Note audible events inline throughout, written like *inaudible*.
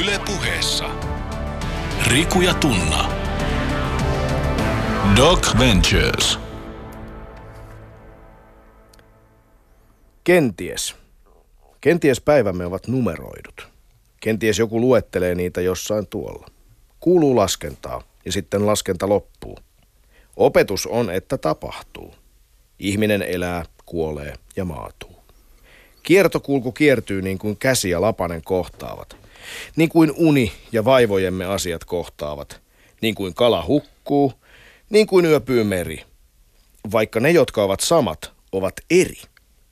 Yle puheessa. Riku ja Tunna. Doc Ventures. Kenties. Kenties päivämme ovat numeroidut. Kenties joku luettelee niitä jossain tuolla. Kuuluu laskentaa ja sitten laskenta loppuu. Opetus on, että tapahtuu. Ihminen elää, kuolee ja maatuu. Kiertokulku kiertyy niin kuin käsi ja lapanen kohtaavat. Niin kuin uni ja vaivojemme asiat kohtaavat. Niin kuin kala hukkuu, niin kuin yöpyy meri. Vaikka ne, jotka ovat samat, ovat eri.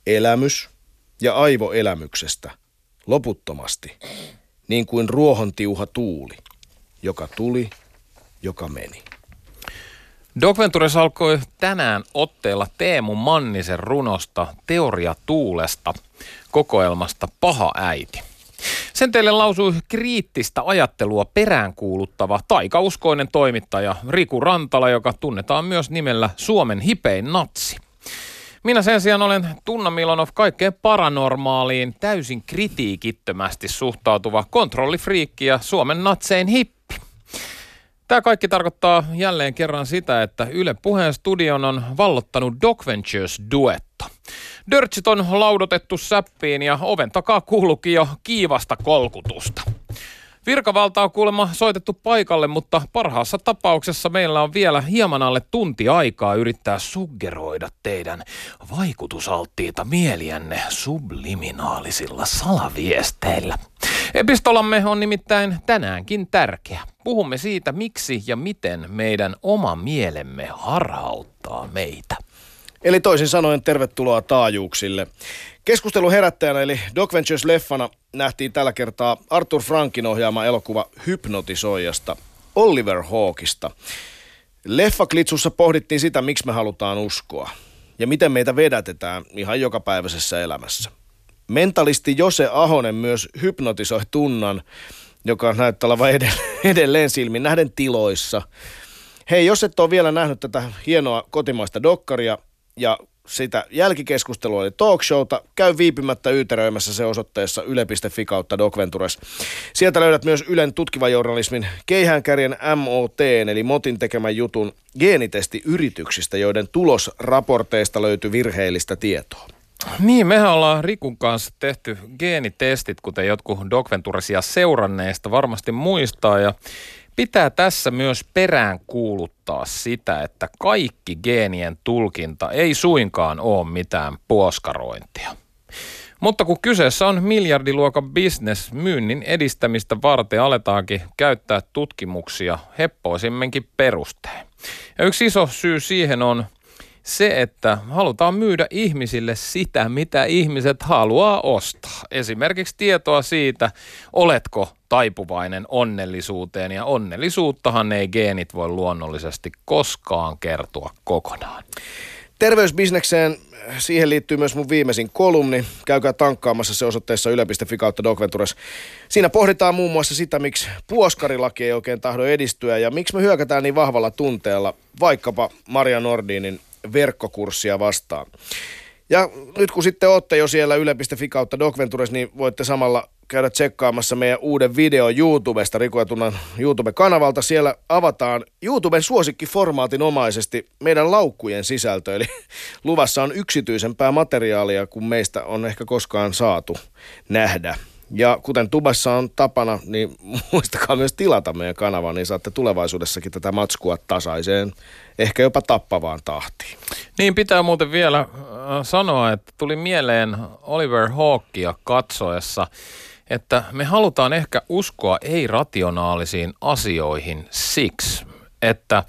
Elämys ja aivoelämyksestä. Loputtomasti. Niin kuin ruohontiuha tuuli, joka tuli, joka meni. Doc Ventures alkoi tänään otteella Teemu Mannisen runosta Teoria tuulesta kokoelmasta Paha äiti. Sen teille lausui kriittistä ajattelua peräänkuuluttava taikauskoinen toimittaja Riku Rantala, joka tunnetaan myös nimellä Suomen hipein natsi. Minä sen sijaan olen Tunna Milanov kaikkeen paranormaaliin, täysin kritiikittömästi suhtautuva kontrollifriikki ja Suomen natsein hippi. Tämä kaikki tarkoittaa jälleen kerran sitä, että Yle Puheen studion on vallottanut Doc Ventures duetto. Dörtsit on laudotettu säppiin ja oven takaa kuuluukin jo kiivasta kolkutusta. Virkavalta on kuulemma soitettu paikalle, mutta parhaassa tapauksessa meillä on vielä hieman alle tunti aikaa yrittää suggeroida teidän vaikutusalttiita mieliänne subliminaalisilla salaviesteillä. Epistolamme on nimittäin tänäänkin tärkeä. Puhumme siitä, miksi ja miten meidän oma mielemme harhauttaa meitä. Eli toisin sanoen tervetuloa taajuuksille. Keskustelun herättäjänä eli Doc Ventures-leffana nähtiin tällä kertaa Arthur Frankin ohjaama elokuva Hypnotisoijasta Oliver Hawkista. Leffaklitsussa pohdittiin sitä, miksi me halutaan uskoa ja miten meitä vedätetään ihan jokapäiväisessä elämässä. Mentalisti Jose Ahonen myös hypnotisoi tunnan, joka näyttää olevan *laughs* edelleen silmin nähden tiloissa. Hei, jos et ole vielä nähnyt tätä hienoa kotimaista dokkaria ja sitä jälkikeskustelua eli talkshowta, käy viipymättäyyteröimässä se osoitteessa yle.fi kautta Docventures. Sieltä löydät myös Ylen tutkivan journalismin keihäänkärjen MOT, eli Motin tekemän jutun geenitestiyrityksistä, joiden tulosraporteista löytyy virheellistä tietoa. Niin, mehän ollaan Rikun kanssa tehty geenitestit, kuten jotkut Docventuresia seuranneista varmasti muistaa. Ja pitää tässä myös perään kuuluttaa sitä, että kaikki geenien tulkinta ei suinkaan ole mitään puoskarointia. Mutta kun kyseessä on miljardiluokan bisnes, myynnin edistämistä varten aletaankin käyttää tutkimuksia heppoisimmenkin perusteen. Ja yksi iso syy siihen on se, että halutaan myydä ihmisille sitä, mitä ihmiset haluaa ostaa. Esimerkiksi tietoa siitä, oletko taipuvainen onnellisuuteen ja onnellisuuttahan ei geenit voi luonnollisesti koskaan kertoa kokonaan. Terveysbisnekseen siihen liittyy myös mun viimeisin kolumni. Käykää tankkaamassa se osoitteessa yle.fi kautta Docventures. Siinä pohditaan muun muassa sitä, miksi puoskarilaki ei oikein tahdo edistyä ja miksi me hyökätään niin vahvalla tunteella vaikkapa Maria Nordinin verkkokurssia vastaan. Ja nyt kun sitten olette jo siellä yle.fi kautta Docventures, niin voitte samalla käydä tsekkaamassa meidän uuden video YouTubesta, Riku Tunnan YouTube-kanavalta. Siellä avataan YouTuben suosikkiformaatin omaisesti meidän laukkujen sisältö, eli luvassa on yksityisempää materiaalia kuin meistä on ehkä koskaan saatu nähdä. Ja kuten tubassa on tapana, niin *laughs* muistakaa myös tilata meidän kanava, niin saatte tulevaisuudessakin tätä matskua tasaiseen, ehkä jopa tappavaan tahtiin. Niin pitää muuten vielä äh, sanoa, että tuli mieleen Oliver Hawkia katsoessa, että me halutaan ehkä uskoa ei-rationaalisiin asioihin siksi, että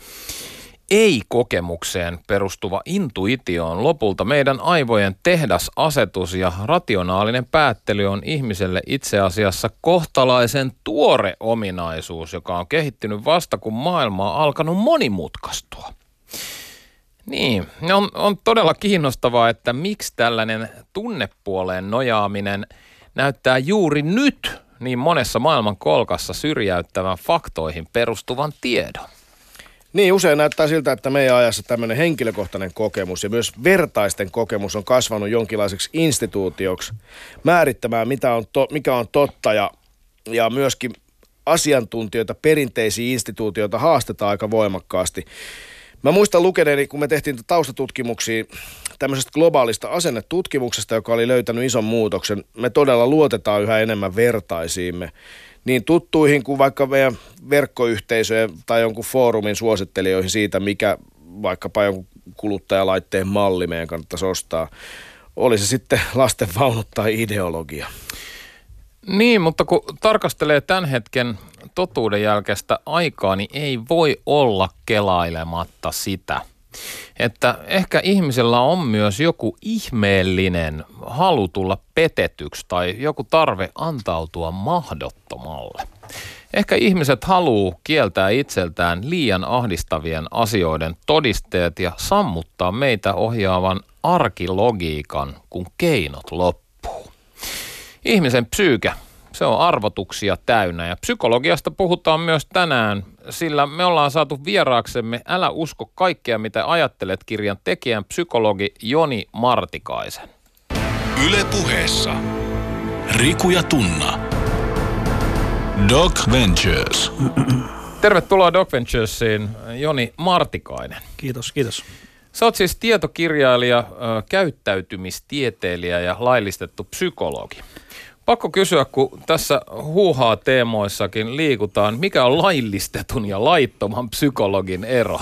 ei-kokemukseen perustuva intuitio on lopulta meidän aivojen tehdasasetus ja rationaalinen päättely on ihmiselle itse asiassa kohtalaisen tuore ominaisuus, joka on kehittynyt vasta kun maailma on alkanut monimutkaistua. Niin, on, on todella kiinnostavaa, että miksi tällainen tunnepuoleen nojaaminen näyttää juuri nyt niin monessa maailman kolkassa syrjäyttävän faktoihin perustuvan tiedon. Niin, usein näyttää siltä, että meidän ajassa tämmöinen henkilökohtainen kokemus ja myös vertaisten kokemus on kasvanut jonkinlaiseksi instituutioksi määrittämään, mitä on to, mikä on totta ja, ja myöskin asiantuntijoita, perinteisiä instituutioita haastetaan aika voimakkaasti. Mä muistan lukeneeni, kun me tehtiin taustatutkimuksia tämmöisestä globaalista asennetutkimuksesta, joka oli löytänyt ison muutoksen. Me todella luotetaan yhä enemmän vertaisiimme niin tuttuihin kuin vaikka meidän verkkoyhteisöjen tai jonkun foorumin suosittelijoihin siitä, mikä vaikkapa jonkun kuluttajalaitteen malli meidän kannattaisi ostaa. Oli se sitten lasten vaunut tai ideologia. Niin, mutta kun tarkastelee tämän hetken totuuden jälkeistä aikaa, niin ei voi olla kelailematta sitä, että ehkä ihmisellä on myös joku ihmeellinen halu tulla petetyksi tai joku tarve antautua mahdottomalle. Ehkä ihmiset haluaa kieltää itseltään liian ahdistavien asioiden todisteet ja sammuttaa meitä ohjaavan arkilogiikan, kun keinot loppuu. Ihmisen psyyke, se on arvotuksia täynnä ja psykologiasta puhutaan myös tänään, sillä me ollaan saatu vieraaksemme Älä usko kaikkea mitä ajattelet kirjan tekijän psykologi Joni Martikaisen. Yle puheessa. Riku ja Tunna. Doc Ventures. Tervetuloa Doc Venturesiin Joni Martikainen. Kiitos, kiitos. Sä oot siis tietokirjailija, käyttäytymistieteilijä ja laillistettu psykologi. Pakko kysyä, kun tässä huuhaa teemoissakin liikutaan, mikä on laillistetun ja laittoman psykologin ero?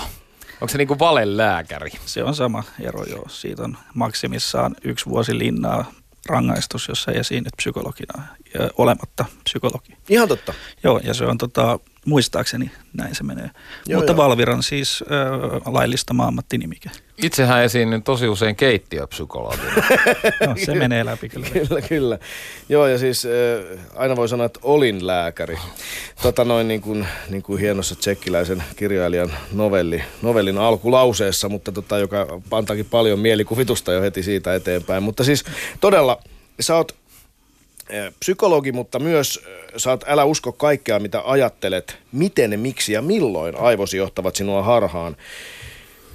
Onko se niin kuin valelääkäri? Se on sama ero, joo. Siitä on maksimissaan yksi vuosi linnaa rangaistus, jossa esiinnyt psykologina ja olematta psykologi. Ihan totta. Joo, ja se on tota, muistaakseni näin se menee. Joo, Mutta joo. Valviran siis äh, laillistama ammattinimike. Itsehän esiinnyn tosi usein keittiöpsykologina. *laughs* no, se menee läpi kyllä. *laughs* kyllä, kyllä. Joo, ja siis äh, aina voi sanoa, että olin lääkäri. Tota noin niin kuin, niin kuin hienossa tsekkiläisen kirjailijan novelli, novellin alkulauseessa, mutta tota, joka antaakin paljon mielikuvitusta jo heti siitä eteenpäin. Mutta siis todella, sä oot psykologi, mutta myös saat älä usko kaikkea, mitä ajattelet, miten, miksi ja milloin aivosi johtavat sinua harhaan.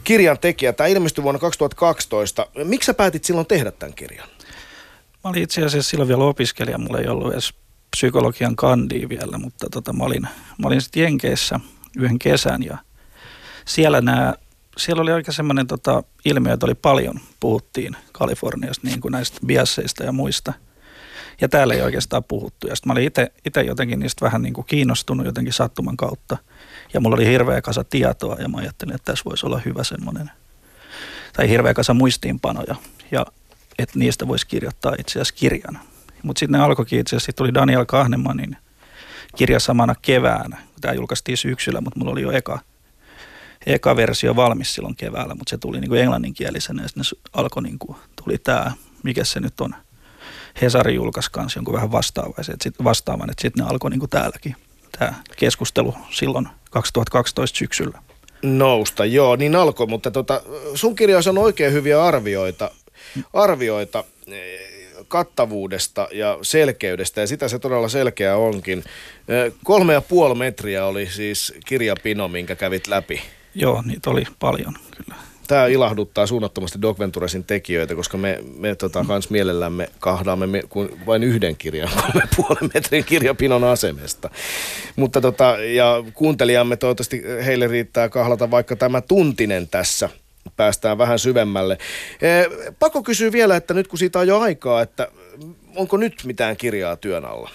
Kirjan tekijä, tämä ilmestyi vuonna 2012. Miksi sä päätit silloin tehdä tämän kirjan? Mä olin itse asiassa silloin vielä opiskelija, mulla ei ollut edes psykologian kandi vielä, mutta tota, mä olin, mä olin sitten Jenkeissä yhden kesän ja siellä nämä siellä oli oikein semmoinen tota, ilmiö, että oli paljon, puhuttiin Kaliforniasta niin kuin näistä biasseista ja muista – ja täällä ei oikeastaan puhuttu. Ja sitten mä olin itse jotenkin niistä vähän niin kuin kiinnostunut jotenkin sattuman kautta. Ja mulla oli hirveä kasa tietoa ja mä ajattelin, että tässä voisi olla hyvä semmoinen, tai hirveä kasa muistiinpanoja. Ja että niistä voisi kirjoittaa itse asiassa kirjan. Mutta sitten ne alkoikin itse asiassa, tuli Daniel Kahnemanin kirja samana keväänä. Tämä julkaistiin syksyllä, mutta mulla oli jo eka, eka versio valmis silloin keväällä, mutta se tuli niin kuin englanninkielisenä ja sitten alkoi niin kuin, tuli tämä, mikä se nyt on – Hesari julkaisi kanssa jonkun vähän vastaavaiset, sit, vastaavan, että sitten ne alkoi niin kuin täälläkin tämä keskustelu silloin 2012 syksyllä. Nousta, joo, niin alkoi, mutta tota, sun kirjoissa on oikein hyviä arvioita, arvioita eh, kattavuudesta ja selkeydestä, ja sitä se todella selkeä onkin. Eh, kolme ja puoli metriä oli siis kirjapino, minkä kävit läpi. Joo, niitä oli paljon kyllä tämä ilahduttaa suunnattomasti Doc Venturesin tekijöitä, koska me, me tota, kans mielellämme kahdaamme me, kuin vain yhden kirjan, *laughs* kolme puolen metrin kirjapinon asemesta. Mutta tota, ja kuuntelijamme toivottavasti heille riittää kahlata vaikka tämä tuntinen tässä päästään vähän syvemmälle. E, pakko kysyä vielä, että nyt kun siitä on jo aikaa, että onko nyt mitään kirjaa työn alla?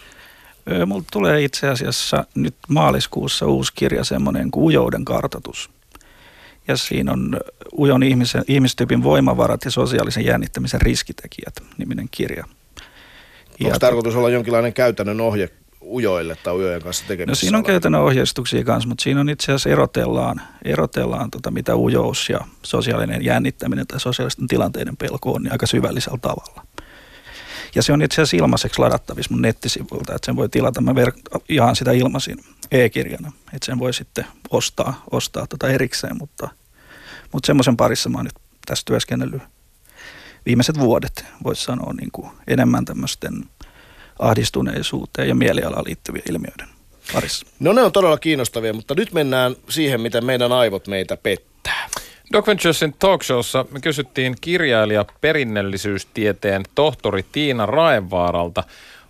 Mulla tulee itse asiassa nyt maaliskuussa uusi kirja, semmoinen kuin Ujouden kartoitus ja siinä on ujon ihmisen, ihmistyypin voimavarat ja sosiaalisen jännittämisen riskitekijät niminen kirja. Onko ja tarkoitus olla jonkinlainen käytännön ohje ujoille tai ujojen kanssa tekemisessä? No siinä on käytännön ohjeistuksia kanssa, mutta siinä on itse asiassa erotellaan, erotellaan tota, mitä ujous ja sosiaalinen jännittäminen tai sosiaalisten tilanteiden pelko on niin aika syvällisellä tavalla. Ja se on itse asiassa ilmaiseksi ladattavissa mun nettisivuilta, että sen voi tilata, mä ver- ihan sitä ilmaisin e-kirjana, että sen voi sitten ostaa, ostaa tota erikseen, mutta, mutta semmoisen parissa mä oon nyt tässä työskennellyt viimeiset vuodet, voisi sanoa niin kuin enemmän tämmöisten ahdistuneisuuteen ja mielialaan liittyviä ilmiöiden parissa. No ne on todella kiinnostavia, mutta nyt mennään siihen, miten meidän aivot meitä pettää. Doc Venturesin talkshowssa me kysyttiin kirjailija perinnöllisyystieteen tohtori Tiina Raevaaralta,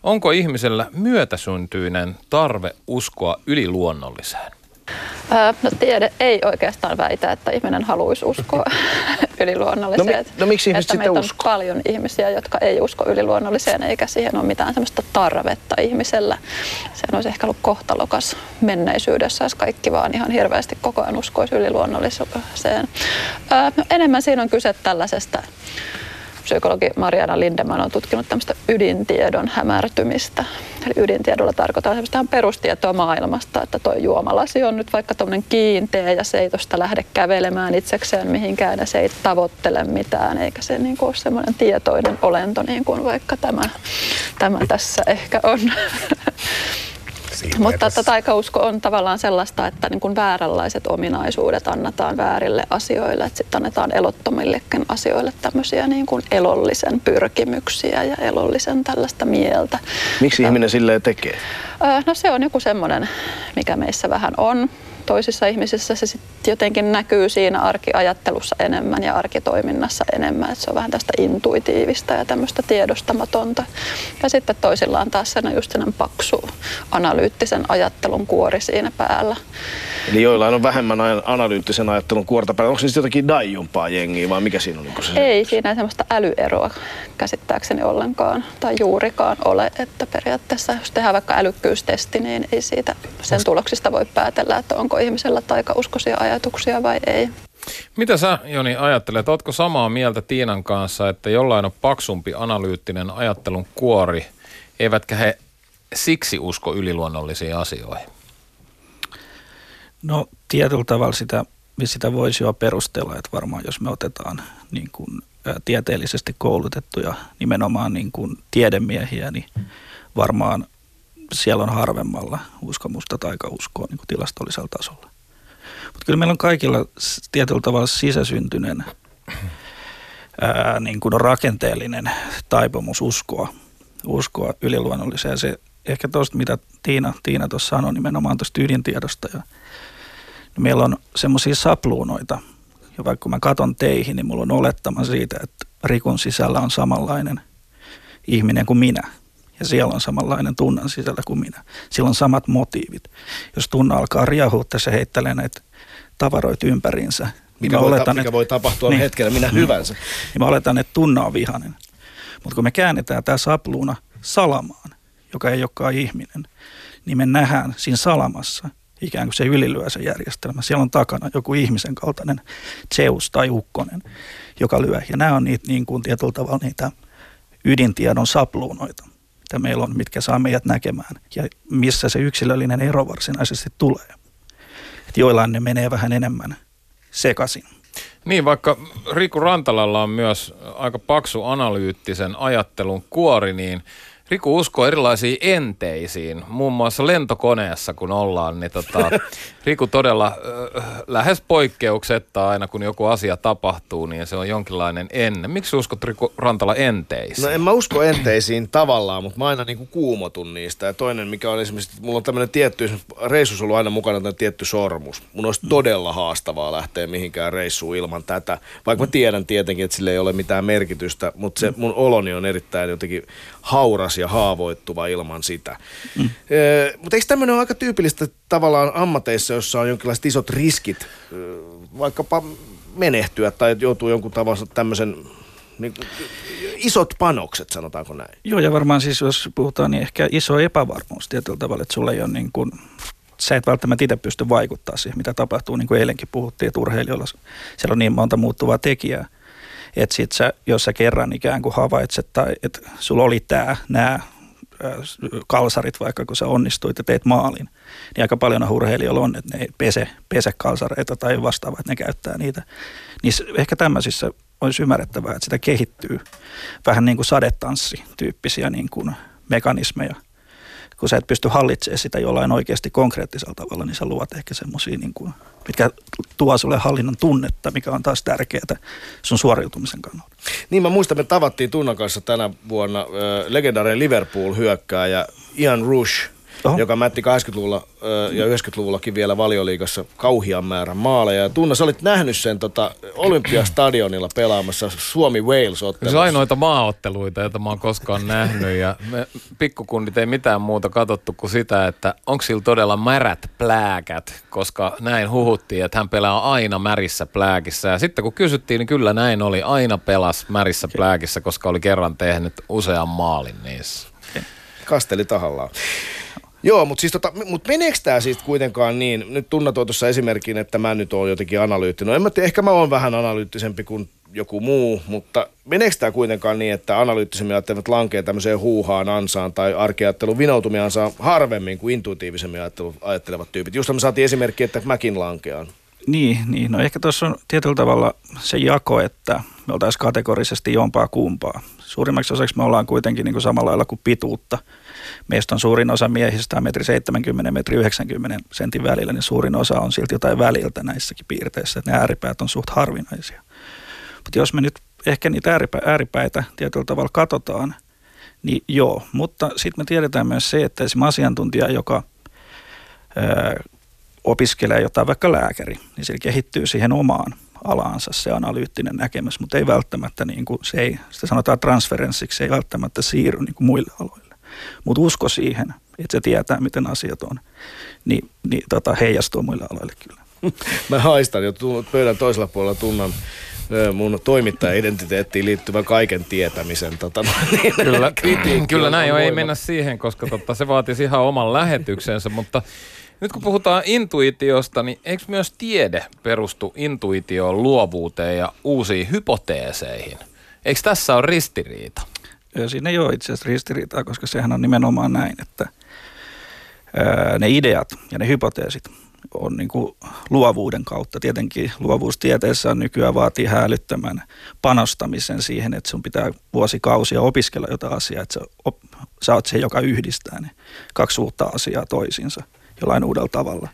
Onko ihmisellä myötäsyntyinen tarve uskoa yliluonnolliseen? No tiede ei oikeastaan väitä, että ihminen haluaisi uskoa *laughs* yliluonnolliseen. No, mi- no miksi ihmiset että sitten on uskoo? paljon ihmisiä, jotka ei usko yliluonnolliseen, eikä siihen ole mitään sellaista tarvetta ihmisellä. Se olisi ehkä ollut kohtalokas menneisyydessä, jos kaikki vaan ihan hirveästi koko ajan uskoisi yliluonnolliseen. No, enemmän siinä on kyse tällaisesta psykologi Mariana Lindemann on tutkinut tämmöistä ydintiedon hämärtymistä. Eli ydintiedolla tarkoittaa semmoista perustietoa maailmasta, että tuo juomalasi on nyt vaikka tuommoinen kiinteä ja se ei tuosta lähde kävelemään itsekseen mihinkään ja se ei tavoittele mitään eikä se niin kuin ole semmoinen tietoinen olento niin kuin vaikka tämä, tämä tässä ehkä on. *laughs* Mutta että taikausko on tavallaan sellaista, että niin kuin vääränlaiset ominaisuudet annetaan väärille asioille, että sitten annetaan elottomillekin asioille tämmöisiä niin kuin elollisen pyrkimyksiä ja elollisen tällaista mieltä. Miksi ihminen silleen tekee? No se on joku semmoinen, mikä meissä vähän on. Toisissa ihmisissä se sitten jotenkin näkyy siinä arkiajattelussa enemmän ja arkitoiminnassa enemmän. Että se on vähän tästä intuitiivista ja tämmöistä tiedostamatonta. Ja sitten toisilla on taas sellainen just paksu analyyttisen ajattelun kuori siinä päällä. Eli joillain on vähemmän analyyttisen ajattelun kuorta päällä. Onko se sitten jotakin daijumpaa jengiä vai mikä siinä on niin se? Ei siinä semmoista älyeroa käsittääkseni ollenkaan tai juurikaan ole, että periaatteessa jos tehdään vaikka älykkyystesti, niin ei siitä sen tuloksista voi päätellä, että onko ihmisellä taikauskoisia ajatuksia vai ei. Mitä sä, Joni, ajattelet? Ootko samaa mieltä Tiinan kanssa, että jollain on paksumpi analyyttinen ajattelun kuori, eivätkä he siksi usko yliluonnollisiin asioihin? No tietyllä tavalla sitä, sitä voisi jo perustella, että varmaan jos me otetaan niin kuin, ä, tieteellisesti koulutettuja nimenomaan niin kuin tiedemiehiä, niin varmaan siellä on harvemmalla uskomusta tai uskoa niin kuin tilastollisella tasolla. Mutta kyllä meillä on kaikilla tietyllä tavalla sisäsyntyinen *clears throat* ää, niin kuin rakenteellinen taipumus uskoa, uskoa yliluonnolliseen. Se ehkä tuosta, mitä Tiina, Tiina tuossa sanoi nimenomaan tuosta ydintiedosta ja niin meillä on semmoisia sapluunoita, ja vaikka kun mä katon teihin, niin mulla on olettama siitä, että Rikun sisällä on samanlainen ihminen kuin minä. Ja siellä on samanlainen tunnan sisällä kuin minä. Sillä on samat motiivit. Jos tunna alkaa riahua tässä heittelee näitä tavaroita ympäriinsä, niin Mikä, voi, oletan, mikä että- voi tapahtua niin. hetkellä minä hyvänsä. niin mä oletan, että tunna on vihainen. Mutta kun me käännetään tämä sapluuna salamaan, joka ei olekaan ihminen, niin me nähdään siinä salamassa ikään kuin se ylilyösä järjestelmä. Siellä on takana joku ihmisen kaltainen Zeus tai ukkonen, joka lyö. Ja nämä on niitä niin kuin tietyllä tavalla niitä ydintiedon sapluunoita, mitä meillä on, mitkä saa meidät näkemään. Ja missä se yksilöllinen ero varsinaisesti tulee. Et joillain ne menee vähän enemmän sekaisin. Niin, vaikka Riku Rantalalla on myös aika paksu analyyttisen ajattelun kuori, niin Riku uskoo erilaisiin enteisiin. Muun muassa lentokoneessa, kun ollaan, niin tota, *laughs* Riku todella äh, lähes poikkeuksetta aina, kun joku asia tapahtuu, niin se on jonkinlainen enne. Miksi uskot Riku Rantala enteisiin? No en mä usko enteisiin tavallaan, mutta mä aina niinku kuumotun niistä. Ja toinen, mikä on esimerkiksi, että mulla on tämmöinen tietty, reissussa ollut aina mukana tämmöinen tietty sormus. Mun olisi todella haastavaa lähteä mihinkään reissuun ilman tätä. Vaikka mä tiedän tietenkin, että sillä ei ole mitään merkitystä, mutta se mun oloni on erittäin jotenkin hauras ja haavoittuva ilman sitä. Mm. mutta eikö tämmöinen ole aika tyypillistä tavallaan ammateissa, jossa on jonkinlaiset isot riskit, vaikkapa menehtyä tai joutuu jonkun tavalla tämmöisen niin, isot panokset, sanotaanko näin. Joo, ja varmaan siis jos puhutaan, niin ehkä iso epävarmuus tietyllä tavalla, että sulla ei ole niin kuin, sä et välttämättä itse pysty vaikuttaa siihen, mitä tapahtuu, niin kuin eilenkin puhuttiin, että urheilijoilla siellä on niin monta muuttuvaa tekijää, että sit sä, jos sä kerran ikään kuin havaitset, tai että sulla oli tämä, nämä kalsarit vaikka, kun sä onnistuit ja teet maalin, niin aika paljon urheilijoilla on, että ne ei pese, pese kalsareita tai vastaavaa, että ne käyttää niitä. Niin ehkä tämmöisissä olisi ymmärrettävää, että sitä kehittyy vähän niin kuin sadetanssi-tyyppisiä niin kuin mekanismeja. Kun sä et pysty hallitsemaan sitä jollain oikeasti konkreettisella tavalla, niin sä luot ehkä semmoisia, niin mitkä tuo sulle hallinnon tunnetta, mikä on taas tärkeää sun suoriutumisen kannalta. Niin mä muistan, me tavattiin Tunnan kanssa tänä vuonna äh, legendaarinen Liverpool-hyökkääjä Ian Rush. Oho. joka mätti 80-luvulla ja 90-luvullakin vielä valioliigassa kauhian määrän maaleja. Ja Tunna, sä olit nähnyt sen tota, Olympiastadionilla pelaamassa Suomi-Wales-ottelussa. Se on ainoita maaotteluita, joita mä oon koskaan nähnyt. Ja me pikkukundit ei mitään muuta katsottu kuin sitä, että onko sillä todella märät plääkät, koska näin huhuttiin, että hän pelaa aina märissä plääkissä. Ja sitten kun kysyttiin, niin kyllä näin oli. Aina pelas märissä plääkissä, koska oli kerran tehnyt usean maalin niissä. Kasteli tahallaan. Joo, mutta siis tota, mut meneekö tämä siis kuitenkaan niin, nyt Tunna toi tuossa esimerkin, että mä nyt oon jotenkin analyyttinen. En mä tiedä, ehkä mä oon vähän analyyttisempi kuin joku muu, mutta meneekö tämä kuitenkaan niin, että analyyttisemmin ajattelevat lankee tämmöiseen huuhaan ansaan tai arkeajattelun vinoutumiansaan harvemmin kuin intuitiivisemmin ajattelevat tyypit? Just me saatiin esimerkki, että mäkin lankean. Niin, niin, no ehkä tuossa on tietyllä tavalla se jako, että me oltaisiin kategorisesti jompaa kumpaa. Suurimmaksi osaksi me ollaan kuitenkin niin kuin samalla lailla kuin pituutta. Meistä on suurin osa miehistä metri 70 metri 90 sentin välillä, niin suurin osa on silti jotain väliltä näissäkin piirteissä. Että ne ääripäät on suht harvinaisia. Mutta jos me nyt ehkä niitä ääripä, ääripäitä tietyllä tavalla katsotaan, niin joo. Mutta sitten me tiedetään myös se, että esimerkiksi asiantuntija, joka ää, opiskelee jotain vaikka lääkäri, niin se kehittyy siihen omaan alaansa se analyyttinen näkemys, mutta ei välttämättä, niin kuin, se ei, sitä sanotaan transferenssiksi, se ei välttämättä siirry niin kuin muille aloille. Mutta usko siihen, että se tietää, miten asiat on, niin, niin tota, heijastuu muille aloille kyllä. *laughs* Mä haistan jo pöydän toisella puolella tunnan mun toimittaja-identiteettiin liittyvän kaiken tietämisen. Tota, *laughs* niin, kyllä, kyllä näin jo, ei mennä siihen, koska totta, se vaatisi ihan oman lähetyksensä, mutta nyt kun puhutaan intuitiosta, niin eikö myös tiede perustu intuitioon, luovuuteen ja uusiin hypoteeseihin? Eikö tässä ole ristiriita? Siinä ei ole itse asiassa ristiriitaa, koska sehän on nimenomaan näin, että ne ideat ja ne hypoteesit on niin kuin luovuuden kautta. Tietenkin luovuustieteessä on nykyään vaatii hälyttämän panostamisen siihen, että sun pitää vuosikausia opiskella jotain asiaa, että sä, op, sä oot se, joka yhdistää ne kaksi uutta asiaa toisiinsa jollain uudella tavalla.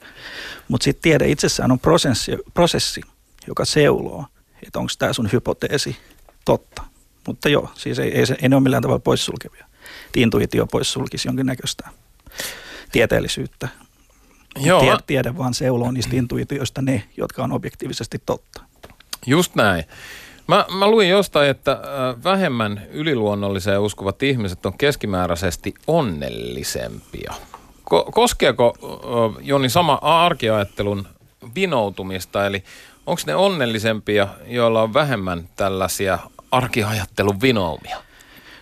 Mutta sitten tiede itsessään on prosessi, prosessi joka seuloo, että onko tämä sun hypoteesi totta. Mutta joo, siis ei, ei, se, ei ne ole millään tavalla poissulkevia. Intuitio poissulkisi jonkinnäköistä tieteellisyyttä. Joo. Tiede, tiede vaan seuloo niistä intuitioista ne, jotka on objektiivisesti totta. Just näin. Mä, mä luin jostain, että vähemmän yliluonnolliseen uskovat ihmiset on keskimääräisesti onnellisempia. Ko- koskeeko, Joni, sama arkiajattelun vinoutumista, eli onko ne onnellisempia, joilla on vähemmän tällaisia arkiajattelun vinoumia?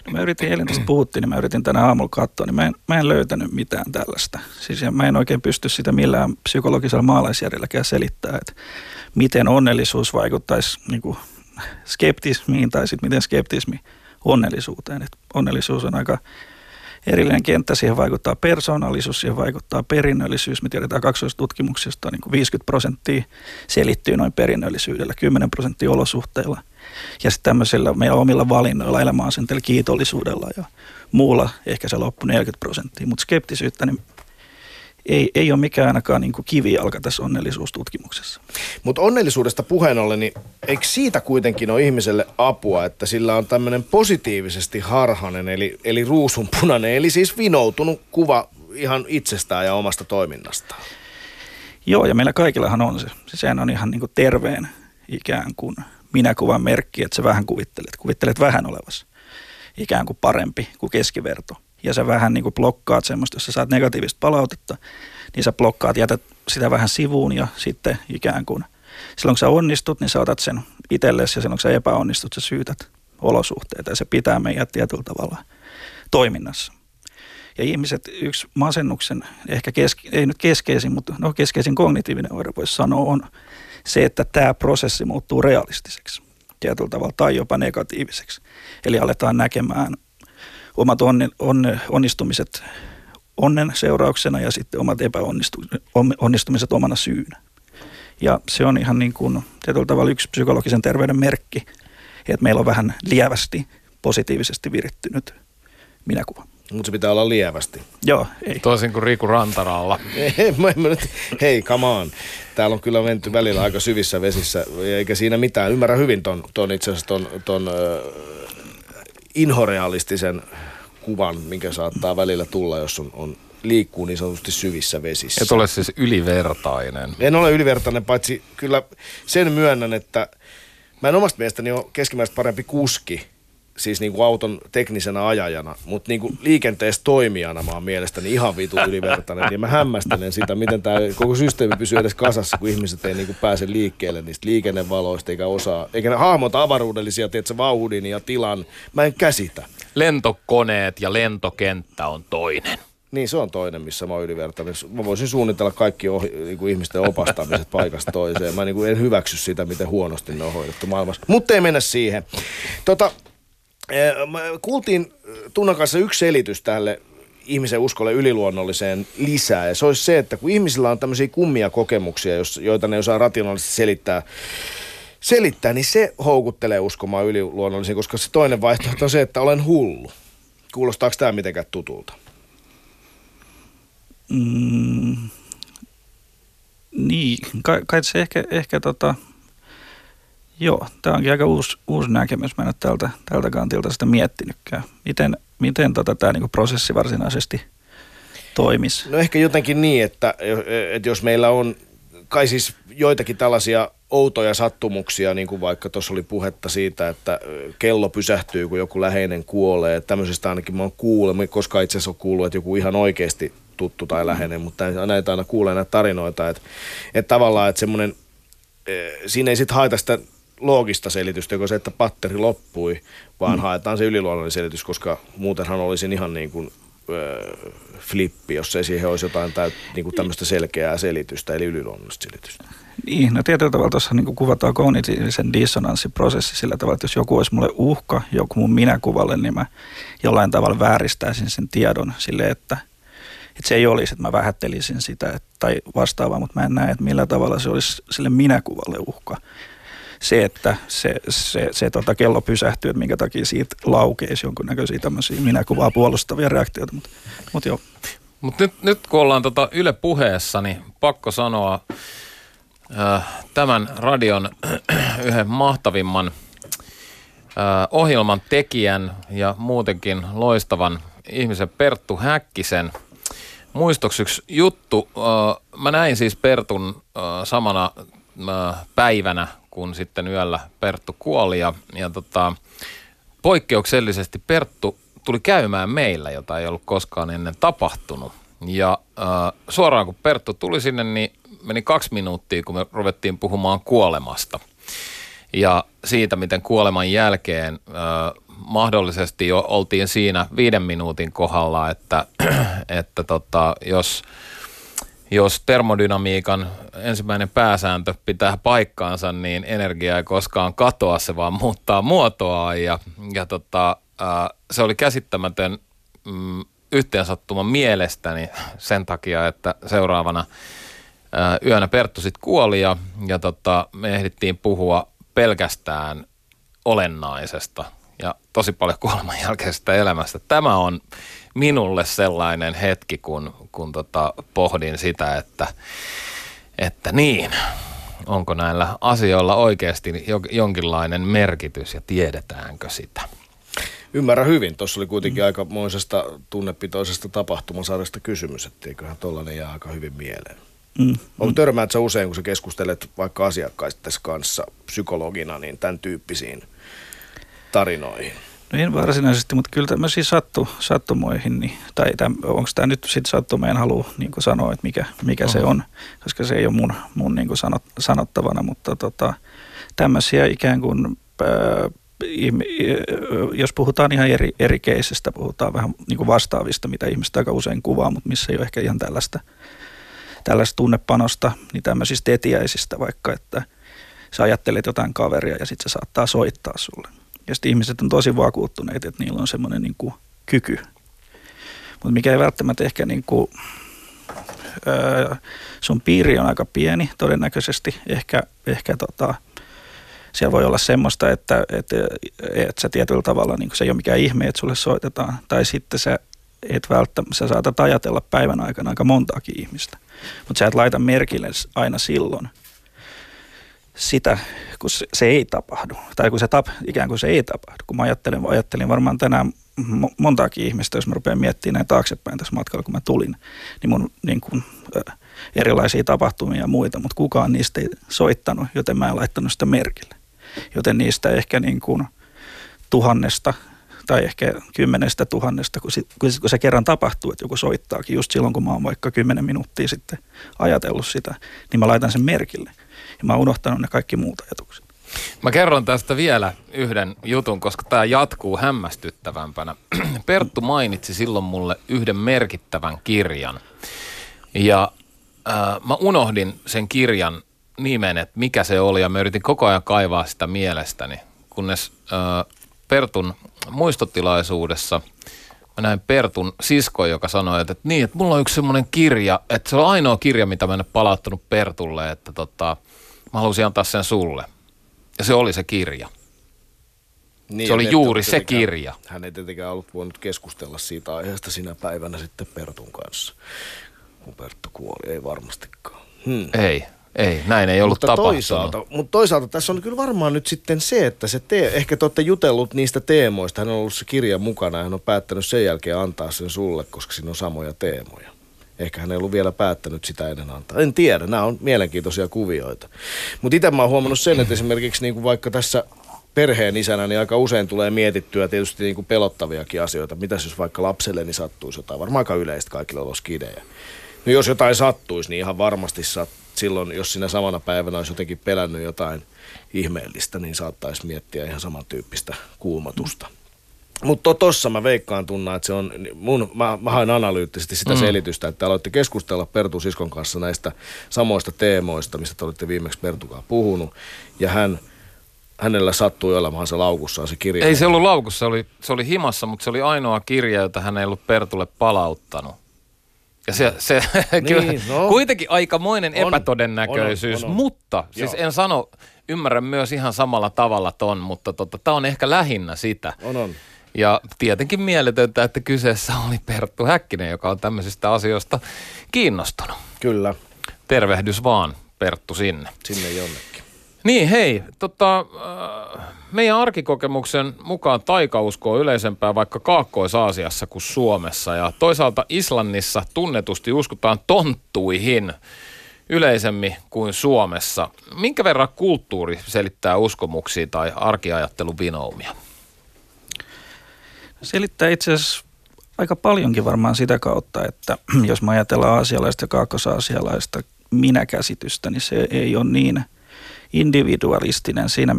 No mä yritin, eilen tästä puhuttiin, niin mä yritin tänä aamulla katsoa, niin mä en, mä en löytänyt mitään tällaista. Siis mä en oikein pysty sitä millään psykologisella maalaisjärjelläkään selittää, että miten onnellisuus vaikuttaisi niin kuin skeptismiin tai sitten miten skeptismi onnellisuuteen. Et onnellisuus on aika erillinen kenttä. Siihen vaikuttaa persoonallisuus, siihen vaikuttaa perinnöllisyys. Me tiedetään kaksoistutkimuksista, niin kuin 50 prosenttia selittyy noin perinnöllisyydellä, 10 prosenttia olosuhteilla. Ja sitten tämmöisillä meidän omilla valinnoilla, elämäasenteilla, kiitollisuudella ja muulla ehkä se loppu 40 prosenttia. Mutta skeptisyyttä, niin ei, ei ole mikään ainakaan niin kivijalka tässä onnellisuustutkimuksessa. Mutta onnellisuudesta puheen ollen, niin eikö siitä kuitenkin ole ihmiselle apua, että sillä on tämmöinen positiivisesti harhanen, eli, eli ruusunpunainen, eli siis vinoutunut kuva ihan itsestään ja omasta toiminnastaan? Joo, ja meillä kaikillahan on se. Sehän on ihan niin kuin terveen ikään kuin minäkuvan merkki, että sä vähän kuvittelet, kuvittelet vähän olevassa ikään kuin parempi kuin keskiverto – ja sä vähän niin kuin blokkaat semmoista, jos sä saat negatiivista palautetta, niin sä blokkaat, jätät sitä vähän sivuun ja sitten ikään kuin silloin kun sä onnistut, niin sä otat sen itsellesi ja silloin kun sä epäonnistut, sä syytät olosuhteita ja se pitää meidät tietyllä tavalla toiminnassa. Ja ihmiset, yksi masennuksen, ehkä keske, ei nyt keskeisin, mutta no keskeisin kognitiivinen oire voisi sanoa on se, että tämä prosessi muuttuu realistiseksi tietyllä tavalla tai jopa negatiiviseksi. Eli aletaan näkemään omat onne, onne, onnistumiset onnen seurauksena ja sitten omat epäonnistumiset omana syynä. Ja se on ihan niin kuin tietyllä tavalla yksi psykologisen terveyden merkki, että meillä on vähän lievästi positiivisesti virittynyt minäkuva. Mutta se pitää olla lievästi. Joo, ei. Toisin kuin Riku Rantaralla. *laughs* ei, mä, mä nyt, hei, come on. Täällä on kyllä menty välillä aika syvissä vesissä, eikä siinä mitään. Ymmärrän hyvin ton, ton itse asiassa ton, ton inhorealistisen kuvan, mikä saattaa välillä tulla, jos on, on liikkuu niin sanotusti syvissä vesissä. Et ole siis ylivertainen. En ole ylivertainen, paitsi kyllä sen myönnän, että mä en omasta mielestäni ole keskimääräistä parempi kuski, siis niin kuin auton teknisenä ajajana, mutta niin kuin liikenteessä toimijana mä oon mielestäni ihan vitu ylivertainen. Niin mä hämmästelen sitä, miten tämä koko systeemi pysyy edes kasassa, kun ihmiset ei niin kuin pääse liikkeelle niistä liikennevaloista eikä osaa, eikä ne hahmota avaruudellisia, tiedätkö, vauhdin ja tilan. Mä en käsitä. Lentokoneet ja lentokenttä on toinen. Niin, se on toinen, missä mä oon ylivertainen. Mä voisin suunnitella kaikki ohi, niin kuin ihmisten opastamiset paikasta toiseen. Mä niin kuin en hyväksy sitä, miten huonosti ne on hoidettu maailmassa. Mutta ei mennä siihen. Tota, kuultiin Tunnan kanssa yksi selitys tälle ihmisen uskolle yliluonnolliseen lisää. Ja se olisi se, että kun ihmisillä on tämmöisiä kummia kokemuksia, joita ne osaa rationaalisesti selittää, selittää, niin se houkuttelee uskomaan yliluonnollisiin, koska se toinen vaihtoehto on se, että olen hullu. Kuulostaako tämä mitenkään tutulta? Mm, niin, kai, kai se ehkä, ehkä tota, joo, tämä onkin aika uusi, uusi näkemys. Mä en ole tältä, tältä kantilta sitä miettinytkään. Miten, miten tota, tämä niinku prosessi varsinaisesti toimisi? No ehkä jotenkin niin, että, että jos meillä on kai siis joitakin tällaisia outoja sattumuksia, niin kuin vaikka tuossa oli puhetta siitä, että kello pysähtyy, kun joku läheinen kuolee. Tämmöisestä ainakin mä oon kuullut, koska itse asiassa on kuullut, että joku ihan oikeasti tuttu tai läheinen, mutta näitä aina kuulee näitä tarinoita, että, että tavallaan, että semmoinen, siinä ei sitten haeta sitä loogista selitystä, joka se, että patteri loppui, vaan mm. haetaan se yliluonnollinen selitys, koska muutenhan olisin ihan niin kuin äh, flippi, jos ei siihen olisi jotain täyt, niin kuin tämmöistä selkeää selitystä, eli yliluonnollista selitystä. Niin, no tietyllä tavalla tuossa niin kuvataan kognitiivisen dissonanssiprosessi sillä tavalla, että jos joku olisi mulle uhka, joku mun minäkuvalle, niin mä jollain tavalla vääristäisin sen tiedon sille, että – että se ei olisi, että mä vähättelisin sitä että, tai vastaavaa, mutta mä en näe, että millä tavalla se olisi sille minäkuvalle uhka. Se, että se, se, se tota kello pysähtyy, että minkä takia siitä laukeisi jonkunnäköisiä tämmöisiä minäkuvaa puolustavia reaktioita, mutta mut joo. Mutta nyt, nyt kun ollaan tota Yle puheessa, niin pakko sanoa äh, tämän radion *clears throat* yhden mahtavimman äh, ohjelman tekijän ja muutenkin loistavan ihmisen Perttu Häkkisen – muistoksi yksi juttu. Mä näin siis Pertun samana päivänä, kun sitten yöllä Perttu kuoli ja, ja tota, poikkeuksellisesti Perttu tuli käymään meillä, jota ei ollut koskaan ennen tapahtunut. Ja äh, suoraan kun Perttu tuli sinne, niin meni kaksi minuuttia, kun me ruvettiin puhumaan kuolemasta. Ja siitä, miten kuoleman jälkeen äh, mahdollisesti jo oltiin siinä viiden minuutin kohdalla, että, *clears throat* että tota, jos, jos termodynamiikan ensimmäinen pääsääntö pitää paikkaansa, niin energia ei koskaan katoa, se vaan muuttaa muotoaan ja, ja tota, ää, se oli käsittämätön mm, yhteensattuma mielestäni sen takia, että seuraavana ää, yönä Perttu sitten kuoli ja, ja tota, me ehdittiin puhua pelkästään olennaisesta – ja tosi paljon kuoleman jälkeisestä elämästä. Tämä on minulle sellainen hetki, kun, kun tota, pohdin sitä, että, että niin, onko näillä asioilla oikeasti jonkinlainen merkitys ja tiedetäänkö sitä? Ymmärrän hyvin. Tuossa oli kuitenkin aika moisesta tunnepitoisesta tapahtumasarjasta kysymys, eiköhän tuollainen jää aika hyvin mieleen. Mm. Onko törmäät sä usein, kun sä keskustelet vaikka asiakkaisten kanssa psykologina, niin tämän tyyppisiin tarinoihin? No en varsinaisesti, mutta kyllä tämmöisiä sattu, sattumoihin, niin, tai onko tämä nyt sitten sattuma, en halua niin sanoa, että mikä, mikä se on, koska se ei ole mun, mun niin sanot, sanottavana, mutta tota, tämmöisiä ikään kuin, ää, jos puhutaan ihan eri, eri keisistä, puhutaan vähän niin vastaavista, mitä ihmiset aika usein kuvaa, mutta missä ei ole ehkä ihan tällaista, tällaista tunnepanosta, niin tämmöisistä etiäisistä vaikka, että sä ajattelet jotain kaveria ja sitten se saattaa soittaa sulle ja sitten ihmiset on tosi vakuuttuneet, että niillä on semmoinen niin kuin kyky. Mutta mikä ei välttämättä ehkä niin kuin, öö, sun piiri on aika pieni todennäköisesti. Ehkä, ehkä tota, siellä voi olla semmoista, että, että, että sä tietyllä tavalla niin se ei ole mikään ihme, että sulle soitetaan. Tai sitten sä et välttämättä, sä saatat ajatella päivän aikana aika montaakin ihmistä. Mutta sä et laita merkille aina silloin – sitä, kun se, se ei tapahdu. Tai kun se tap, ikään kuin se ei tapahdu. Kun mä ajattelin, ajattelin varmaan tänään mo- montaakin ihmistä, jos mä rupean miettimään näin taaksepäin tässä matkalla, kun mä tulin, niin mun niin kuin, erilaisia tapahtumia ja muita, mutta kukaan niistä ei soittanut, joten mä en laittanut sitä merkille. Joten niistä ehkä niin kuin tuhannesta tai ehkä kymmenestä tuhannesta, kun, sit, kun se kerran tapahtuu, että joku soittaakin just silloin, kun mä oon vaikka kymmenen minuuttia sitten ajatellut sitä, niin mä laitan sen merkille. Ja mä oon unohtanut ne kaikki muut ajatukset. Mä kerron tästä vielä yhden jutun, koska tämä jatkuu hämmästyttävämpänä. *clears throat* Perttu mainitsi silloin mulle yhden merkittävän kirjan. Ja äh, mä unohdin sen kirjan nimen, että mikä se oli, ja mä yritin koko ajan kaivaa sitä mielestäni, kunnes äh, Pertun muistotilaisuudessa mä näin Pertun sisko, joka sanoi, että, että niin, että mulla on yksi semmoinen kirja, että se on ainoa kirja, mitä mä en ole palauttanut Pertulle, että tota, mä halusin antaa sen sulle. Ja se oli se kirja. Niin, Se oli juuri se kirja. Hän ei tietenkään ollut voinut keskustella siitä aiheesta sinä päivänä sitten Pertun kanssa, kun Perttu kuoli. Ei varmastikaan. Hmm. Ei, ei, näin ei ollut mutta tapahtunut. toisaalta, mutta toisaalta tässä on kyllä varmaan nyt sitten se, että se te, ehkä te olette jutellut niistä teemoista. Hän on ollut se kirja mukana ja hän on päättänyt sen jälkeen antaa sen sulle, koska siinä on samoja teemoja. Ehkä hän ei ollut vielä päättänyt sitä ennen antaa. En tiedä, nämä on mielenkiintoisia kuvioita. Mutta itse mä oon huomannut sen, että esimerkiksi niin kuin vaikka tässä perheen isänä, niin aika usein tulee mietittyä tietysti niin kuin pelottaviakin asioita. Mitäs jos vaikka lapselleni sattuisi jotain? Varmaan aika yleistä kaikille olla skidejä. No jos jotain sattuisi, niin ihan varmasti sat, silloin, jos sinä samana päivänä olisi jotenkin pelännyt jotain ihmeellistä, niin saattaisi miettiä ihan samantyyppistä kuumatusta. Mutta tossa mä veikkaan tunna, että se on, mun, mä, mä haen analyyttisesti sitä mm. selitystä, että te aloitte keskustella Pertu Siskon kanssa näistä samoista teemoista, mistä te olitte viimeksi Pertukaan puhunut, ja hän, hänellä sattui olemaan se laukussaan se kirja. Ei se ollut laukussa, se oli, se oli himassa, mutta se oli ainoa kirja, jota hän ei ollut Pertulle palauttanut. Ja se, se *laughs* kyllä, Niin, no. kuitenkin aikamoinen On, epätodennäköisyys, on, on, on. mutta siis Joo. en sano, ymmärrän myös ihan samalla tavalla ton, mutta tota, tämä on ehkä lähinnä sitä. On, on. Ja tietenkin mieletöntä, että kyseessä oli Perttu Häkkinen, joka on tämmöisistä asioista kiinnostunut. Kyllä, Tervehdys vaan, Perttu, sinne. sinne jonnekin. Niin, hei, tota, äh, meidän arkikokemuksen mukaan taikausko on yleisempää vaikka Kaakkois-Aasiassa kuin Suomessa. Ja toisaalta Islannissa tunnetusti uskotaan tonttuihin yleisemmin kuin Suomessa. Minkä verran kulttuuri selittää uskomuksia tai arkiajattelun vinoumia? Selittää itse asiassa aika paljonkin varmaan sitä kautta, että *clears throat* jos me ajatellaan aasialaista ja kaakkois-aasialaista minäkäsitystä, niin se ei ole niin individualistinen siinä,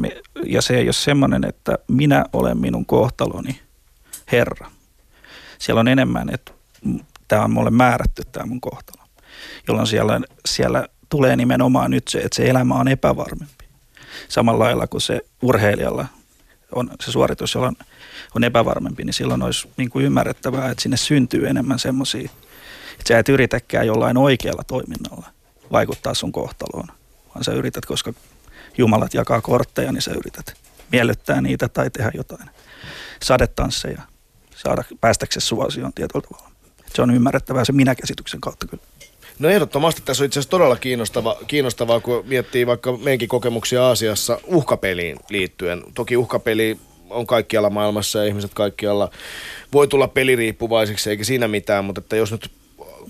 ja se ei ole semmoinen, että minä olen minun kohtaloni Herra. Siellä on enemmän, että tämä on mulle määrätty tämä mun kohtalo, jolloin siellä, siellä tulee nimenomaan nyt se, että se elämä on epävarmempi. Samalla lailla kuin se urheilijalla on se suoritus, jolla on, on epävarmempi, niin silloin olisi niin kuin ymmärrettävää, että sinne syntyy enemmän semmoisia, että sä et yritäkään jollain oikealla toiminnalla vaikuttaa sun kohtaloon, vaan sä yrität, koska Jumalat jakaa kortteja, niin sä yrität miellyttää niitä tai tehdä jotain sadetansseja, saada päästäksesi suosioon tietyllä tavalla. Se on ymmärrettävää se minäkäsityksen kautta kyllä. No ehdottomasti tässä on itse asiassa todella kiinnostava, kiinnostavaa, kun miettii vaikka meidänkin kokemuksia Aasiassa uhkapeliin liittyen. Toki uhkapeli on kaikkialla maailmassa ja ihmiset kaikkialla voi tulla peliriippuvaisiksi eikä siinä mitään, mutta että jos nyt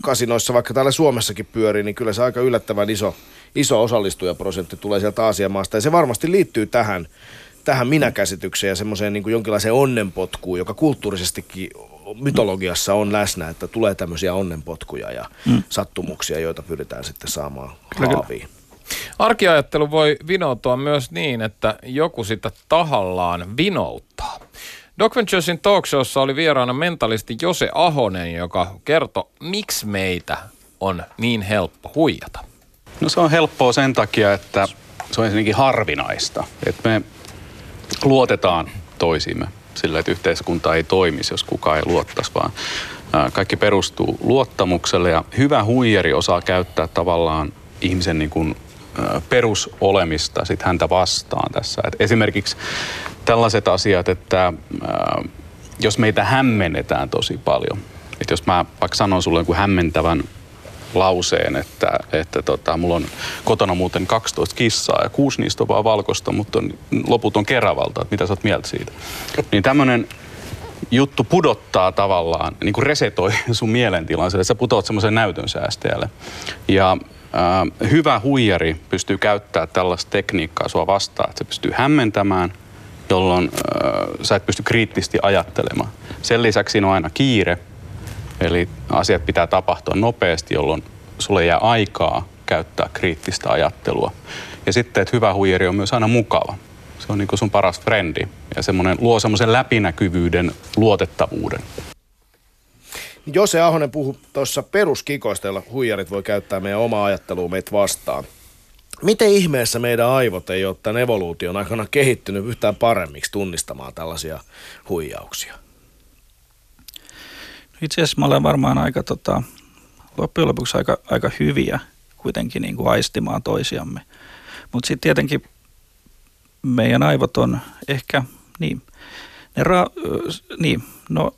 kasinoissa vaikka täällä Suomessakin pyörii, niin kyllä se aika yllättävän iso, iso osallistujaprosentti tulee sieltä Aasian maasta. Ja se varmasti liittyy tähän, tähän minäkäsitykseen ja semmoiseen niin jonkinlaiseen onnenpotkuun, joka kulttuurisestikin mytologiassa on läsnä, että tulee tämmöisiä onnenpotkuja ja mm. sattumuksia, joita pyritään sitten saamaan haaviin. Arkiajattelu voi vinoutua myös niin, että joku sitä tahallaan vinouttaa. Doc Venturesin talk showssa oli vieraana mentalisti Jose Ahonen, joka kertoi, miksi meitä on niin helppo huijata. No se on helppoa sen takia, että se on ensinnäkin harvinaista. Että me luotetaan toisiimme sillä, että yhteiskunta ei toimisi, jos kukaan ei luottaisi, vaan kaikki perustuu luottamukselle ja hyvä huijari osaa käyttää tavallaan ihmisen niin kuin, perusolemista sit häntä vastaan tässä. Et esimerkiksi tällaiset asiat, että jos meitä hämmennetään tosi paljon, että jos mä vaikka sanon sulle jonkun hämmentävän lauseen, että, että tota, mulla on kotona muuten 12 kissaa ja kuusi niistä on vaan valkoista, mutta on, loput on keravalta, että mitä sä oot mieltä siitä. Niin tämmöinen juttu pudottaa tavallaan, niin kuin resetoi *laughs* sun mielentilan, että sä putoat semmoisen näytön säästäjälle. Ja äh, hyvä huijari pystyy käyttämään tällaista tekniikkaa sua vastaan, että se pystyy hämmentämään, jolloin äh, sä et pysty kriittisesti ajattelemaan. Sen lisäksi siinä on aina kiire, eli asiat pitää tapahtua nopeasti, jolloin sulle jää aikaa käyttää kriittistä ajattelua. Ja sitten, että hyvä huijari on myös aina mukava. Se on niin kuin sun paras frendi ja semmoinen, luo semmoisen läpinäkyvyyden, luotettavuuden. Jose Ahonen puhui tuossa peruskikoista, joilla huijarit voi käyttää meidän omaa ajattelua meitä vastaan. Miten ihmeessä meidän aivot ei ole tämän evoluution aikana kehittynyt yhtään paremmiksi tunnistamaan tällaisia huijauksia? Itse asiassa me ollaan varmaan aika tota, loppujen lopuksi aika, aika hyviä kuitenkin niin kuin aistimaan toisiamme. Mutta sitten tietenkin meidän aivot on ehkä, niin, ne ra- niin, no,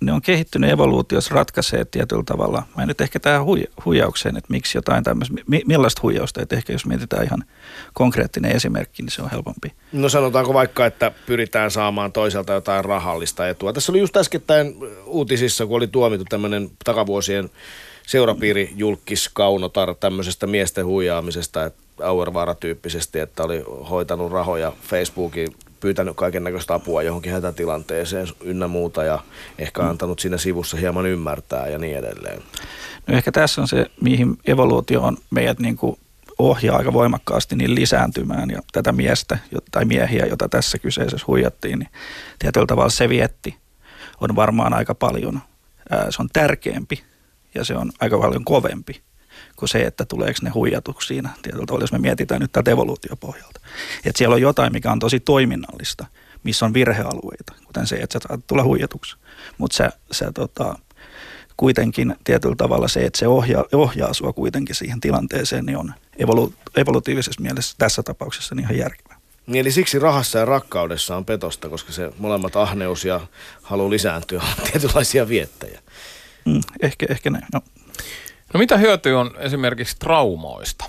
ne on kehittynyt evoluutiossa ratkaisee tietyllä tavalla. Mä en nyt ehkä tähän hui- huijaukseen, että miksi jotain tämmöistä, mi- millaista huijausta, että ehkä jos mietitään ihan konkreettinen esimerkki, niin se on helpompi. No sanotaanko vaikka, että pyritään saamaan toiselta jotain rahallista etua. Tässä oli just äskettäin uutisissa, kun oli tuomittu tämmöinen takavuosien seurapiiri julkis Kaunotar tämmöisestä miesten huijaamisesta, että Auervaara-tyyppisesti, että oli hoitanut rahoja Facebookin, pyytänyt kaiken näköistä apua johonkin hätätilanteeseen ynnä muuta ja ehkä mm. antanut siinä sivussa hieman ymmärtää ja niin edelleen. No ehkä tässä on se, mihin evoluutio on meidät niin kuin ohjaa aika voimakkaasti niin lisääntymään ja tätä miestä tai miehiä, jota tässä kyseisessä huijattiin, niin tietyllä tavalla se vietti on varmaan aika paljon, se on tärkeämpi ja se on aika paljon kovempi kuin se, että tuleeko ne huijatuksi siinä tietyllä tavalla, jos me mietitään nyt tätä evoluutiopohjalta. Että siellä on jotain, mikä on tosi toiminnallista, missä on virhealueita, kuten se, että sä saat tulla huijatuksi. Mutta sä, sä tota, kuitenkin tietyllä tavalla se, että se ohjaa, ohjaa sua kuitenkin siihen tilanteeseen, niin on evolu- evolutiivisessa mielessä tässä tapauksessa niin ihan järkevää. Niin eli siksi rahassa ja rakkaudessa on petosta, koska se molemmat ahneus ja halu lisääntyä on *laughs* tietynlaisia viettäjä. Mm, ehkä, ehkä näin, no. No mitä hyötyä on esimerkiksi traumoista?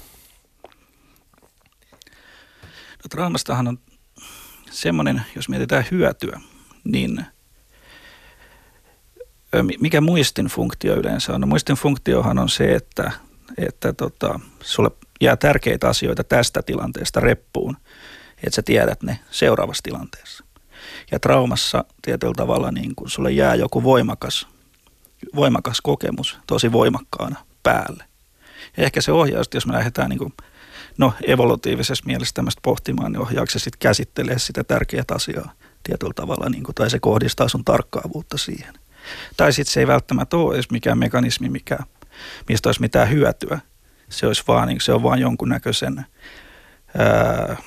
No traumastahan on semmoinen, jos mietitään hyötyä, niin mikä muistin funktio yleensä on? No muistin funktiohan on se, että, että tota, sulle jää tärkeitä asioita tästä tilanteesta reppuun, että sä tiedät ne seuraavassa tilanteessa. Ja traumassa tietyllä tavalla niin kun sulle jää joku voimakas, voimakas kokemus tosi voimakkaana päälle. Ja ehkä se ohjaus, jos me lähdetään niin kuin, no, evolutiivisessa mielessä tämmöistä pohtimaan, niin ohjaako se sitten käsittelee sitä tärkeää asiaa tietyllä tavalla, niin kuin, tai se kohdistaa sun tarkkaavuutta siihen. Tai sitten se ei välttämättä ole edes mikään mekanismi, mikä, mistä olisi mitään hyötyä. Se, olisi vaan, niin, se on vaan jonkunnäköisen ää,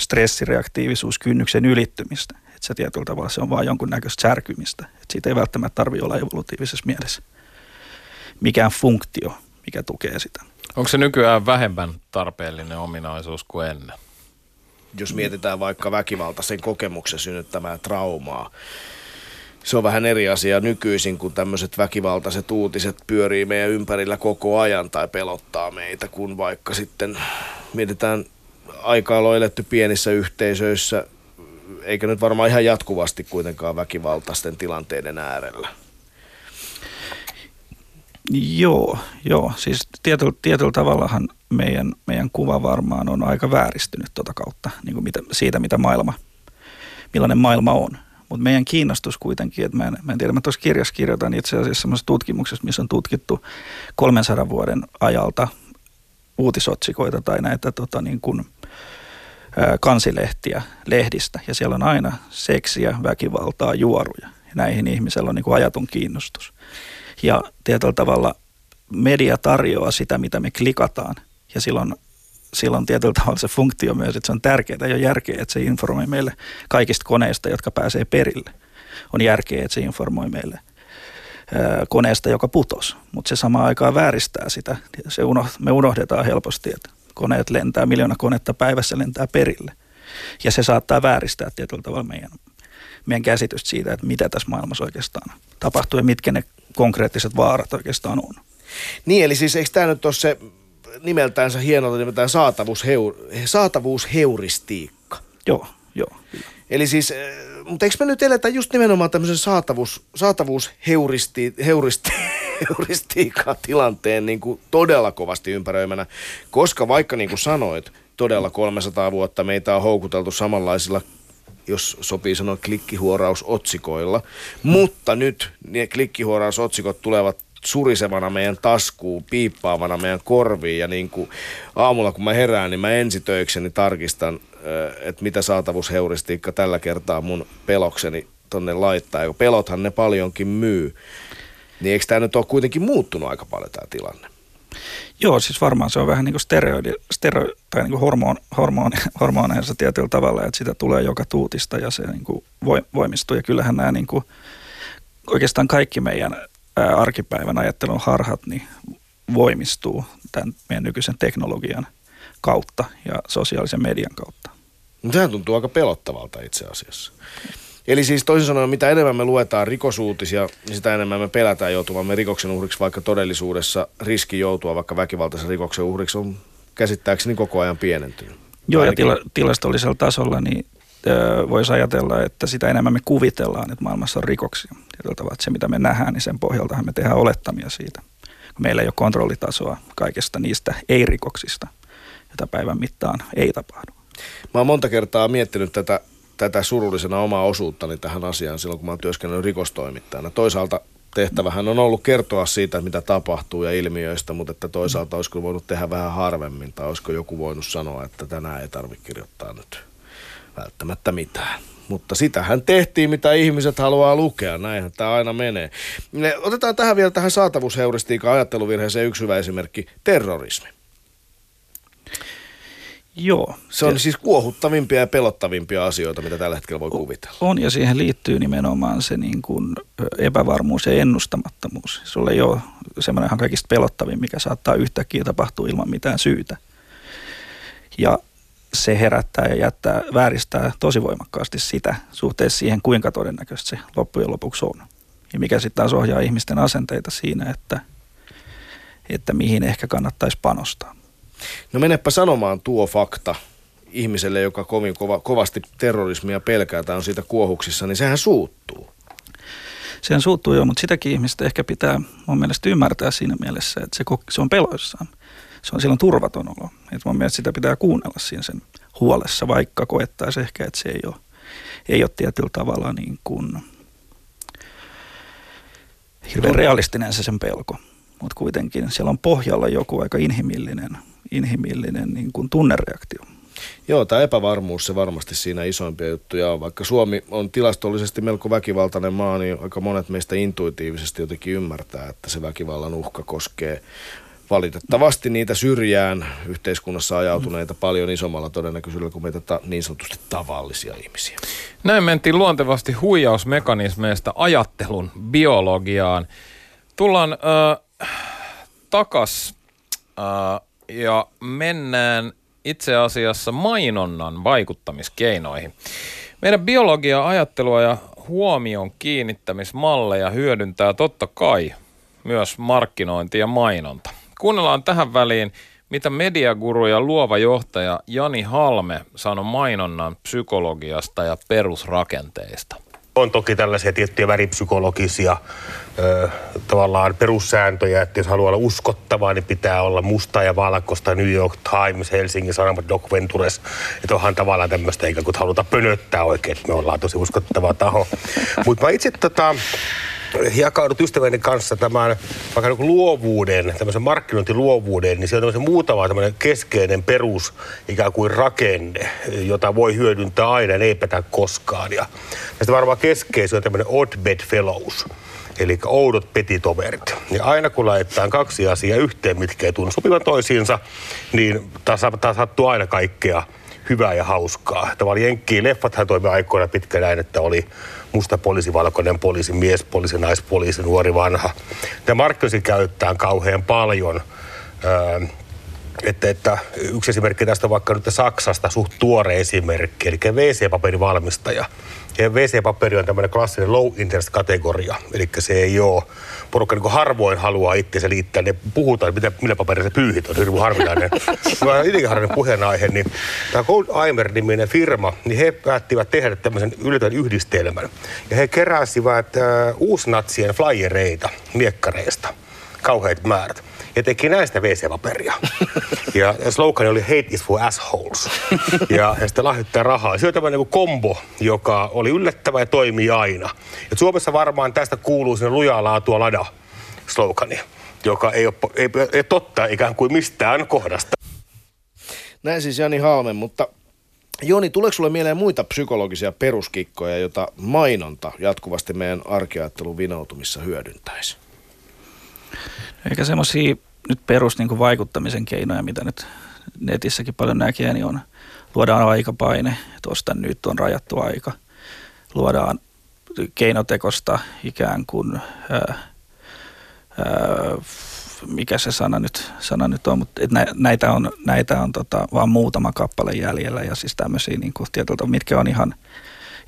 stressireaktiivisuuskynnyksen ylittymistä. Että se tietyllä tavalla se on vaan jonkunnäköistä särkymistä. Että siitä ei välttämättä tarvitse olla evolutiivisessa mielessä mikään funktio, mikä tukee sitä. Onko se nykyään vähemmän tarpeellinen ominaisuus kuin ennen? Jos mietitään vaikka väkivaltaisen kokemuksen synnyttämää traumaa, se on vähän eri asia nykyisin, kun tämmöiset väkivaltaiset uutiset pyörii meidän ympärillä koko ajan tai pelottaa meitä, kun vaikka sitten mietitään aikaa eletty pienissä yhteisöissä, eikä nyt varmaan ihan jatkuvasti kuitenkaan väkivaltaisten tilanteiden äärellä. Joo, joo. Siis tietyllä, tietyllä tavallahan meidän, meidän kuva varmaan on aika vääristynyt tuota kautta, niin kuin mitä, siitä mitä maailma, millainen maailma on. Mutta meidän kiinnostus kuitenkin, että mä en, mä en tiedä, mä tuossa kirjassa kirjoitan itse asiassa semmoisessa tutkimuksessa, missä on tutkittu 300 vuoden ajalta uutisotsikoita tai näitä tota, niin kuin, kansilehtiä lehdistä. Ja siellä on aina seksiä, väkivaltaa, juoruja. Ja näihin ihmisillä on niin kuin ajaton kiinnostus. Ja tietyllä tavalla media tarjoaa sitä, mitä me klikataan. Ja silloin, silloin tietyllä tavalla se funktio myös, että se on tärkeää ja järkeä, että se informoi meille kaikista koneista, jotka pääsee perille. On järkeä, että se informoi meille koneesta, joka putos. Mutta se samaan aikaan vääristää sitä. Se unoh, me unohdetaan helposti, että koneet lentää, miljoona konetta päivässä lentää perille. Ja se saattaa vääristää tietyllä tavalla meidän, meidän käsitystä siitä, että mitä tässä maailmassa oikeastaan tapahtuu ja mitkä ne konkreettiset vaarat oikeastaan on. Niin, eli siis eikö tämä nyt ole se nimeltäänsä hienolta nimeltään saatavuusheur, saatavuusheuristiikka? Joo, joo. Eli siis, eh, mutta eikö me nyt eletä just nimenomaan tämmöisen saatavuus, saatavuusheuristi, heuristi, *laughs* heuristiikan tilanteen niin kuin todella kovasti ympäröimänä, koska vaikka niin kuin sanoit, todella 300 vuotta meitä on houkuteltu samanlaisilla jos sopii sanoa klikkihuorausotsikoilla. Mutta nyt ne klikkihuorausotsikot tulevat surisevana meidän taskuun, piippaavana meidän korviin ja niin kuin aamulla kun mä herään, niin mä ensitöikseni tarkistan, että mitä saatavuusheuristiikka tällä kertaa mun pelokseni tonne laittaa. Ja pelothan ne paljonkin myy. Niin eikö tämä nyt ole kuitenkin muuttunut aika paljon tämä tilanne? Joo, siis varmaan se on vähän niin kuin steroidi, stero, tai niin kuin hormon, hormoni, hormoneissa tietyllä tavalla, että sitä tulee joka tuutista ja se niin kuin voimistuu. Ja kyllähän nämä niin kuin, oikeastaan kaikki meidän arkipäivän ajattelun harhat niin voimistuu tämän meidän nykyisen teknologian kautta ja sosiaalisen median kautta. Tämä tuntuu aika pelottavalta itse asiassa. Eli siis toisin sanoen, mitä enemmän me luetaan rikosuutisia, niin sitä enemmän me pelätään joutuvamme rikoksen uhriksi, vaikka todellisuudessa riski joutua vaikka väkivaltaisen rikoksen uhriksi on käsittääkseni koko ajan pienentynyt. Joo, ja tila, tilastollisella tasolla niin voisi ajatella, että sitä enemmän me kuvitellaan, että maailmassa on rikoksia. Tietyllä tavalla, että se mitä me nähdään, niin sen pohjaltahan me tehdään olettamia siitä. Meillä ei ole kontrollitasoa kaikesta niistä ei-rikoksista, jota päivän mittaan ei tapahdu. Mä oon monta kertaa miettinyt tätä tätä surullisena omaa osuuttani tähän asiaan silloin, kun mä oon työskennellyt rikostoimittajana. Toisaalta tehtävähän on ollut kertoa siitä, mitä tapahtuu ja ilmiöistä, mutta että toisaalta olisiko voinut tehdä vähän harvemmin tai olisiko joku voinut sanoa, että tänään ei tarvitse kirjoittaa nyt välttämättä mitään. Mutta sitähän tehtiin, mitä ihmiset haluaa lukea. Näinhän tämä aina menee. Otetaan tähän vielä tähän saatavuusheuristiikan ajatteluvirheeseen yksi hyvä esimerkki. Terrorismi. Joo. Se on ja, siis kuohuttavimpia ja pelottavimpia asioita, mitä tällä hetkellä voi kuvitella. On ja siihen liittyy nimenomaan se niin kuin epävarmuus ja ennustamattomuus. Se ei ole semmoinen kaikista pelottavin, mikä saattaa yhtäkkiä tapahtua ilman mitään syytä. Ja se herättää ja jättää, vääristää tosi voimakkaasti sitä suhteessa siihen, kuinka todennäköistä se loppujen lopuksi on. Ja mikä sitten taas ohjaa ihmisten asenteita siinä, että, että mihin ehkä kannattaisi panostaa. No menepä sanomaan tuo fakta ihmiselle, joka kovin kova, kovasti terrorismia pelkää tai on siitä kuohuksissa, niin sehän suuttuu. Sehän suuttuu jo, mutta sitäkin ihmistä ehkä pitää mun mielestä ymmärtää siinä mielessä, että se, se on peloissaan. Se on silloin turvaton olo. Et mun mielestä sitä pitää kuunnella siinä sen huolessa, vaikka koettaisi ehkä, että se ei ole, ei ole tietyllä tavalla niin kuin hirveän realistinen se sen pelko. Mutta kuitenkin siellä on pohjalla joku aika inhimillinen inhimillinen niin kuin tunnereaktio. Joo, tämä epävarmuus se varmasti siinä isoimpia juttuja on. Vaikka Suomi on tilastollisesti melko väkivaltainen maa, niin aika monet meistä intuitiivisesti jotenkin ymmärtää, että se väkivallan uhka koskee valitettavasti niitä syrjään yhteiskunnassa ajautuneita paljon isommalla todennäköisyydellä kuin meitä ta- niin sanotusti tavallisia ihmisiä. Näin mentiin luontevasti huijausmekanismeista ajattelun biologiaan. Tullaan äh, takas äh, ja mennään itse asiassa mainonnan vaikuttamiskeinoihin. Meidän biologia, ajattelua ja huomion kiinnittämismalleja hyödyntää totta kai myös markkinointi ja mainonta. Kuunnellaan tähän väliin, mitä mediaguru ja luova johtaja Jani Halme sanoi mainonnan psykologiasta ja perusrakenteista. On toki tällaisia tiettyjä väripsykologisia ö, tavallaan perussääntöjä, että jos haluaa olla uskottavaa, niin pitää olla musta ja valkoista New York Times, Helsingin Sanomat, Doc Ventures. Että onhan tavallaan tämmöistä, eikä kun haluta pönöttää oikein, että me ollaan tosi uskottava taho. Mutta mä itse tota, jakaudut ystäväni kanssa tämän vaikka niin luovuuden, tämmöisen markkinointiluovuuden, niin se on tämmöisen muutama tämmöinen keskeinen perus ikään kuin rakenne, jota voi hyödyntää aina, ei petä koskaan. Ja tästä varmaan keskeisin on tämmöinen odd bed fellows eli oudot petitoverit. Ja aina kun laitetaan kaksi asiaa yhteen, mitkä ei tunnu sopivan toisiinsa, niin taas sattuu aina kaikkea hyvää ja hauskaa. Tavallaan jenkkiin leffathan toimi aikoina pitkään näin, että oli musta poliisi, valkoinen poliisi, mies poliisi, naispoliisi, nuori vanha. Tämä markkinoisi käyttää kauhean paljon öö, että, että yksi esimerkki tästä on vaikka nyt Saksasta suht tuore esimerkki, eli WC-paperivalmistaja. Ja WC-paperi on tämmöinen klassinen low interest kategoria, eli se ei ole, porukka niin harvoin haluaa itseensä liittää, ne puhutaan, mitä, millä paperilla se pyyhit on. Hirveän harvinainen. Itsekin harvinainen puheenaihe, niin tämä Gold Aimer-niminen firma, niin he päättivät tehdä tämmöisen yllätön yhdistelmän. Ja he keräsivät äh, uusnatsien flyereita miekkareista, kauheat määrät ja teki näistä WC-paperia. *laughs* Ja slogan oli Hate is for assholes. *laughs* Ja, ja sitten lahjoittaa rahaa. Se on tämmöinen niin kombo, joka oli yllättävä ja toimii aina. Ja Suomessa varmaan tästä kuuluu sinne lujaa laatua lada slogani, joka ei ole, ei, ei totta ikään kuin mistään kohdasta. Näin siis Jani Halmen, mutta Joni, tuleeko sulle mieleen muita psykologisia peruskikkoja, joita mainonta jatkuvasti meidän arkiajattelun vinoutumissa hyödyntäisi? Eikä semmoisia nyt perus niin vaikuttamisen keinoja, mitä nyt netissäkin paljon näkee, niin on luodaan aikapaine, että nyt on rajattu aika. Luodaan keinotekosta ikään kuin, ää, ää, mikä se sana nyt, sana nyt on, mutta et näitä on, näitä on tota, vaan muutama kappale jäljellä ja siis tämmöisiä niin kuin, mitkä on ihan,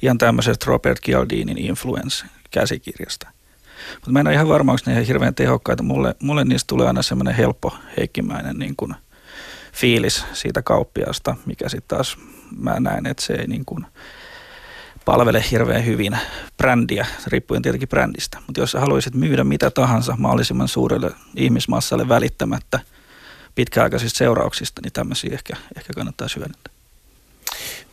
ihan tämmöisestä Robert Cialdinin influence käsikirjasta – mutta mä en ole ihan varma, onko ne ihan hirveän tehokkaita. Mulle, mulle niistä tulee aina semmoinen helppo heikkimäinen niin kuin fiilis siitä kauppiasta, mikä sitten taas mä näen, että se ei niin kuin palvele hirveän hyvin brändiä, riippuen tietenkin brändistä. Mutta jos sä haluaisit myydä mitä tahansa mahdollisimman suurelle ihmismassalle välittämättä pitkäaikaisista seurauksista, niin tämmöisiä ehkä, ehkä kannattaa hyödyntää.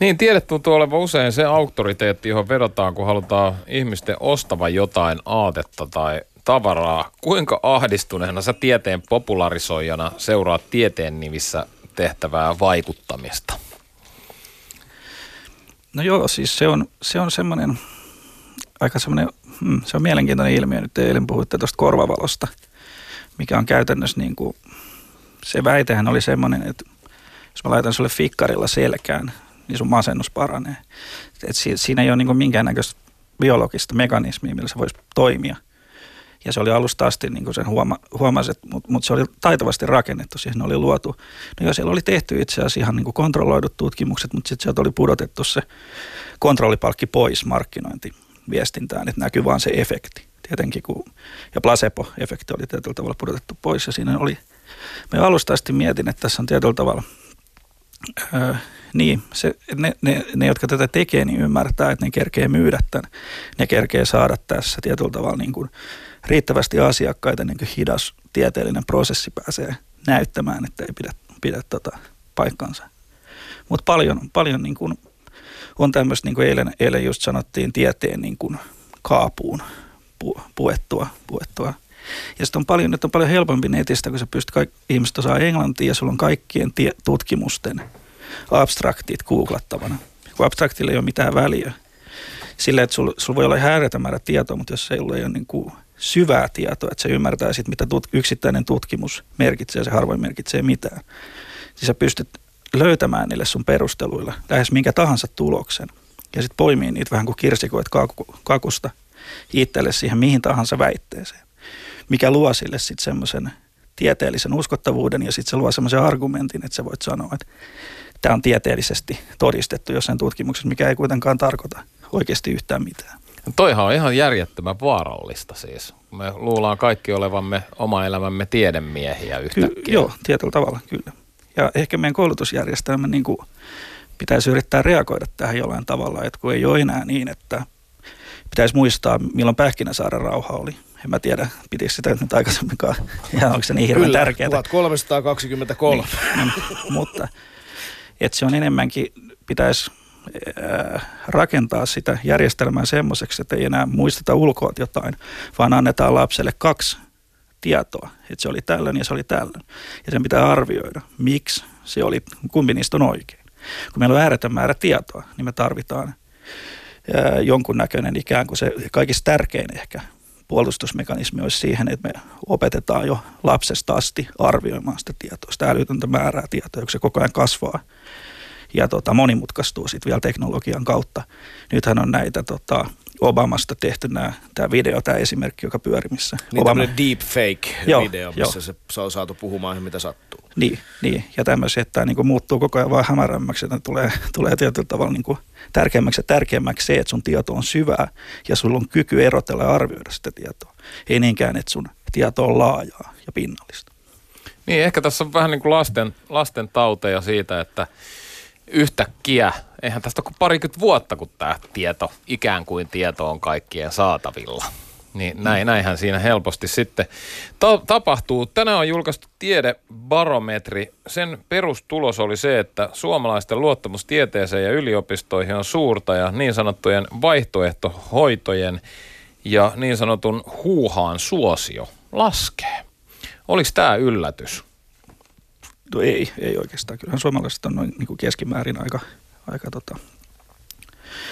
Niin, tiede tuntuu olevan usein se auktoriteetti, johon vedotaan, kun halutaan ihmisten ostava jotain aatetta tai tavaraa. Kuinka ahdistuneena sä tieteen popularisoijana seuraat tieteen nimissä tehtävää vaikuttamista? No joo, siis se on, se on semmoinen aika semmoinen, hmm, se on mielenkiintoinen ilmiö. Nyt eilen puhuitte tuosta korvavalosta, mikä on käytännössä niin kuin, se väitehän oli semmoinen, että jos mä laitan sulle fikkarilla selkään niin sun masennus paranee. Et siinä ei ole niin minkäännäköistä biologista mekanismia, millä se voisi toimia. Ja se oli alusta asti, niin kuin sen huoma, huomasi, mutta mut se oli taitavasti rakennettu, siihen oli luotu. No joo, siellä oli tehty itse asiassa ihan niin kuin kontrolloidut tutkimukset, mutta sitten sieltä oli pudotettu se kontrollipalkki pois markkinointiviestintään, että näkyy vaan se efekti. Tietenkin kun, ja placebo-efekti oli tietyllä tavalla pudotettu pois ja siinä oli, me alusta asti mietin, että tässä on tietyllä tavalla öö, niin, se, ne, ne, ne, jotka tätä tekee, niin ymmärtää, että ne kerkee myydä tämän. Ne kerkee saada tässä tietyllä tavalla niin kuin riittävästi asiakkaita, niin kuin hidas tieteellinen prosessi pääsee näyttämään, että ei pidä, pidä tota paikkansa. Mutta paljon, paljon niin kuin on tämmöistä, niin kuin eilen, eilen just sanottiin, tieteen niin kuin kaapuun pu, puettua, puettua ja sitten on paljon, että on paljon helpompi netistä, kun sä pystyt, kaikki, ihmiset osaa englantia ja sulla on kaikkien tie, tutkimusten abstraktit googlattavana. Kun abstraktilla ei ole mitään väliä. Sillä, että sulla sul voi olla ääretön määrä tietoa, mutta jos se ei ole niin kuin syvää tietoa, että sä ymmärtäisit, mitä tut, yksittäinen tutkimus merkitsee, se harvoin merkitsee mitään. Niin sä pystyt löytämään niille sun perusteluilla lähes minkä tahansa tuloksen. Ja sitten poimii niitä vähän kuin kirsikoit kakusta itselle siihen mihin tahansa väitteeseen. Mikä luo sille sitten semmoisen tieteellisen uskottavuuden ja sitten se luo semmoisen argumentin, että sä voit sanoa, että tämä on tieteellisesti todistettu jossain tutkimuksessa, mikä ei kuitenkaan tarkoita oikeasti yhtään mitään. Toihan on ihan järjettömän vaarallista siis. Me luullaan kaikki olevamme oma elämämme tiedemiehiä yhtäkkiä. Ky- joo, tietyllä tavalla kyllä. Ja ehkä meidän koulutusjärjestelmä niin kuin pitäisi yrittää reagoida tähän jollain tavalla, että kun ei ole enää niin, että pitäisi muistaa, milloin Pähkinäsaaren rauha oli. En mä tiedä, pitikö sitä nyt aikaisemminkaan, ja onko se niin hirveän Kyllä, tärkeää. 1323. Niin, mutta että se on enemmänkin, pitäisi rakentaa sitä järjestelmää semmoiseksi, että ei enää muisteta ulkoa jotain, vaan annetaan lapselle kaksi tietoa, että se oli tällöin ja se oli tällöin. Ja sen pitää arvioida, miksi se oli, kumpi niistä on oikein. Kun meillä on ääretön määrä tietoa, niin me tarvitaan jonkunnäköinen ikään kuin se kaikista tärkein ehkä puolustusmekanismi olisi siihen, että me opetetaan jo lapsesta asti arvioimaan sitä tietoa, sitä älytöntä määrää tietoa, kun se koko ajan kasvaa ja tota, monimutkaistuu sitten vielä teknologian kautta. Nythän on näitä tota, Obamasta tehty nämä, tämä video, tämä esimerkki, joka pyöri, missä Niin Obama... tämmöinen deepfake-video, Joo, missä joo. se saa saatu puhumaan ihan mitä sattuu. Niin, niin. ja tämmöisiä, että tämä niin muuttuu koko ajan vaan hämärämmäksi, että tulee, *laughs* tulee tietyllä tavalla niin kuin tärkeämmäksi ja tärkeämmäksi se, että sun tieto on syvää ja sulla on kyky erotella ja arvioida sitä tietoa. Ei niinkään, että sun tieto on laajaa ja pinnallista. Niin, ehkä tässä on vähän niin kuin lasten, lasten tauteja siitä, että yhtäkkiä, eihän tästä ole kuin parikymmentä vuotta, kun tämä tieto, ikään kuin tieto on kaikkien saatavilla. Niin näin, näinhän siinä helposti sitten ta- tapahtuu. Tänään on julkaistu tiedebarometri. Sen perustulos oli se, että suomalaisten luottamus tieteeseen ja yliopistoihin on suurta ja niin sanottujen vaihtoehtohoitojen ja niin sanotun huuhaan suosio laskee. Oliko tämä yllätys? No ei, ei oikeastaan. Kyllähän suomalaiset on noin niin kuin keskimäärin aika, aika, tota,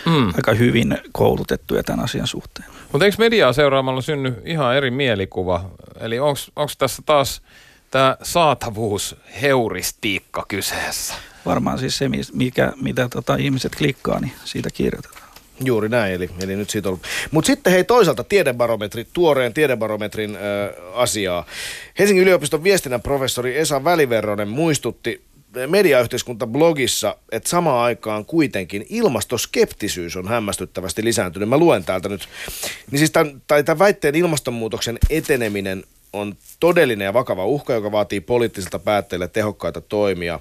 Mm. aika hyvin koulutettuja tämän asian suhteen. Mutta eikö mediaa seuraamalla synny ihan eri mielikuva? Eli onko tässä taas tämä saatavuusheuristiikka kyseessä? Varmaan siis se, mikä, mitä tota, ihmiset klikkaa, niin siitä kirjoitetaan. Juuri näin, eli, eli nyt siitä on Mutta sitten hei toisaalta tiedebarometri, tuoreen tiedebarometrin ö, asiaa. Helsingin yliopiston viestinnän professori Esa Väliverronen muistutti mediayhteiskunta-blogissa, että samaan aikaan kuitenkin ilmastoskeptisyys on hämmästyttävästi lisääntynyt. Mä luen täältä nyt. Niin siis tämän, tai tämän väitteen ilmastonmuutoksen eteneminen on todellinen ja vakava uhka, joka vaatii poliittisilta päättäjille tehokkaita toimia.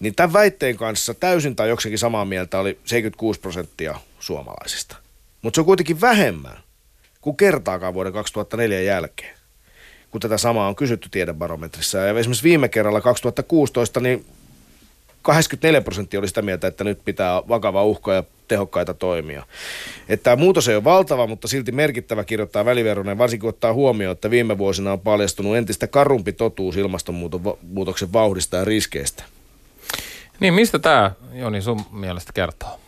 Niin tämän väitteen kanssa täysin tai jokseenkin samaa mieltä oli 76 prosenttia suomalaisista. Mutta se on kuitenkin vähemmän kuin kertaakaan vuoden 2004 jälkeen, kun tätä samaa on kysytty tiedebarometrissa. Ja esimerkiksi viime kerralla 2016, niin 84 prosenttia oli sitä mieltä, että nyt pitää vakava uhka ja tehokkaita toimia. Että tämä muutos ei ole valtava, mutta silti merkittävä kirjoittaa väliveronen, varsinkin ottaa huomioon, että viime vuosina on paljastunut entistä karumpi totuus ilmastonmuutoksen vauhdista ja riskeistä. Niin mistä tämä, Joni, sun mielestä kertoo?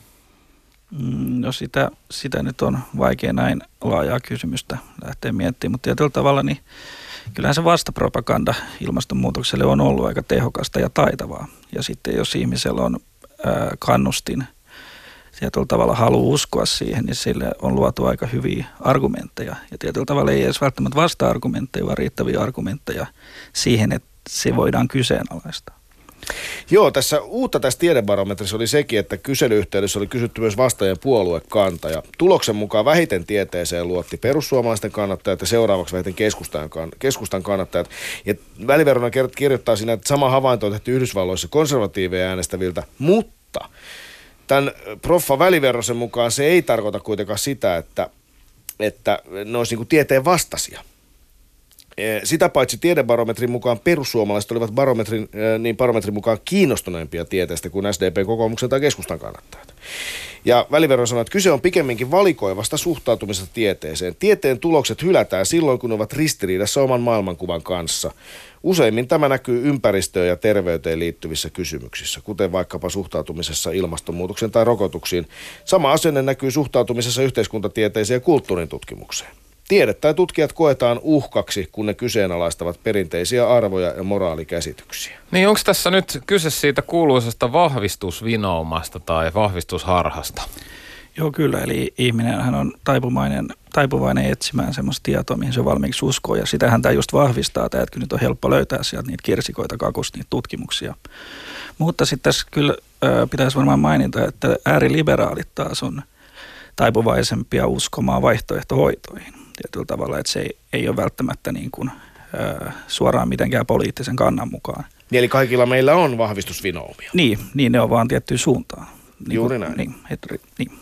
Mm, No sitä, sitä nyt on vaikea näin laajaa kysymystä lähteä miettimään, mutta tietyllä tavalla niin kyllähän se vastapropaganda ilmastonmuutokselle on ollut aika tehokasta ja taitavaa. Ja sitten jos ihmisellä on ää, kannustin tietyllä tavalla halu uskoa siihen, niin sille on luotu aika hyviä argumentteja. Ja tietyllä tavalla ei edes välttämättä vasta-argumentteja, vaan riittäviä argumentteja siihen, että se voidaan kyseenalaistaa. Joo, tässä uutta tässä tiedebarometrissa oli sekin, että kyselyyhteydessä oli kysytty myös vastaajien puoluekanta. Ja tuloksen mukaan vähiten tieteeseen luotti perussuomalaisten kannattajat ja seuraavaksi vähiten keskustan, keskustan kannattajat. Ja väliverona kirjoittaa siinä, että sama havainto on tehty Yhdysvalloissa konservatiiveja äänestäviltä, mutta tämän proffa väliverrosen mukaan se ei tarkoita kuitenkaan sitä, että, että ne olisi niin tieteen vastaisia. Eh, Sitä paitsi tiedebarometrin mukaan perussuomalaiset olivat barometrin, eh, niin barometrin mukaan kiinnostuneempia tieteestä kuin SDP, kokoomuksen tai keskustan kannattajat. Ja välivero sanoi, että kyse on pikemminkin valikoivasta suhtautumisesta tieteeseen. Tieteen tulokset hylätään silloin, kun ne ovat ristiriidassa oman maailmankuvan kanssa. Useimmin tämä näkyy ympäristöön ja terveyteen liittyvissä kysymyksissä, kuten vaikkapa suhtautumisessa ilmastonmuutoksen tai rokotuksiin. Sama asenne näkyy suhtautumisessa yhteiskuntatieteeseen ja kulttuurin tutkimukseen. Tiede tai tutkijat koetaan uhkaksi, kun ne kyseenalaistavat perinteisiä arvoja ja moraalikäsityksiä. Niin onko tässä nyt kyse siitä kuuluisesta vahvistusvinoumasta tai vahvistusharhasta? Joo, kyllä. Eli ihminenhän on taipuvainen, taipuvainen etsimään semmoista tietoa, mihin se valmiiksi uskoo. Ja sitähän tämä just vahvistaa, tämä, että nyt on helppo löytää sieltä niitä kirsikoita kakusta, niitä tutkimuksia. Mutta sitten tässä kyllä ö, pitäisi varmaan mainita, että ääriliberaalit taas on taipuvaisempia uskomaan vaihtoehtohoitoihin tietyllä tavalla, että se ei, ei ole välttämättä niin kuin, ö, suoraan mitenkään poliittisen kannan mukaan. Niin Eli kaikilla meillä on vahvistusvinoumia. Niin, niin ne on vaan tiettyyn suuntaan. Niin Juuri kuin, näin. Niin, et, niin.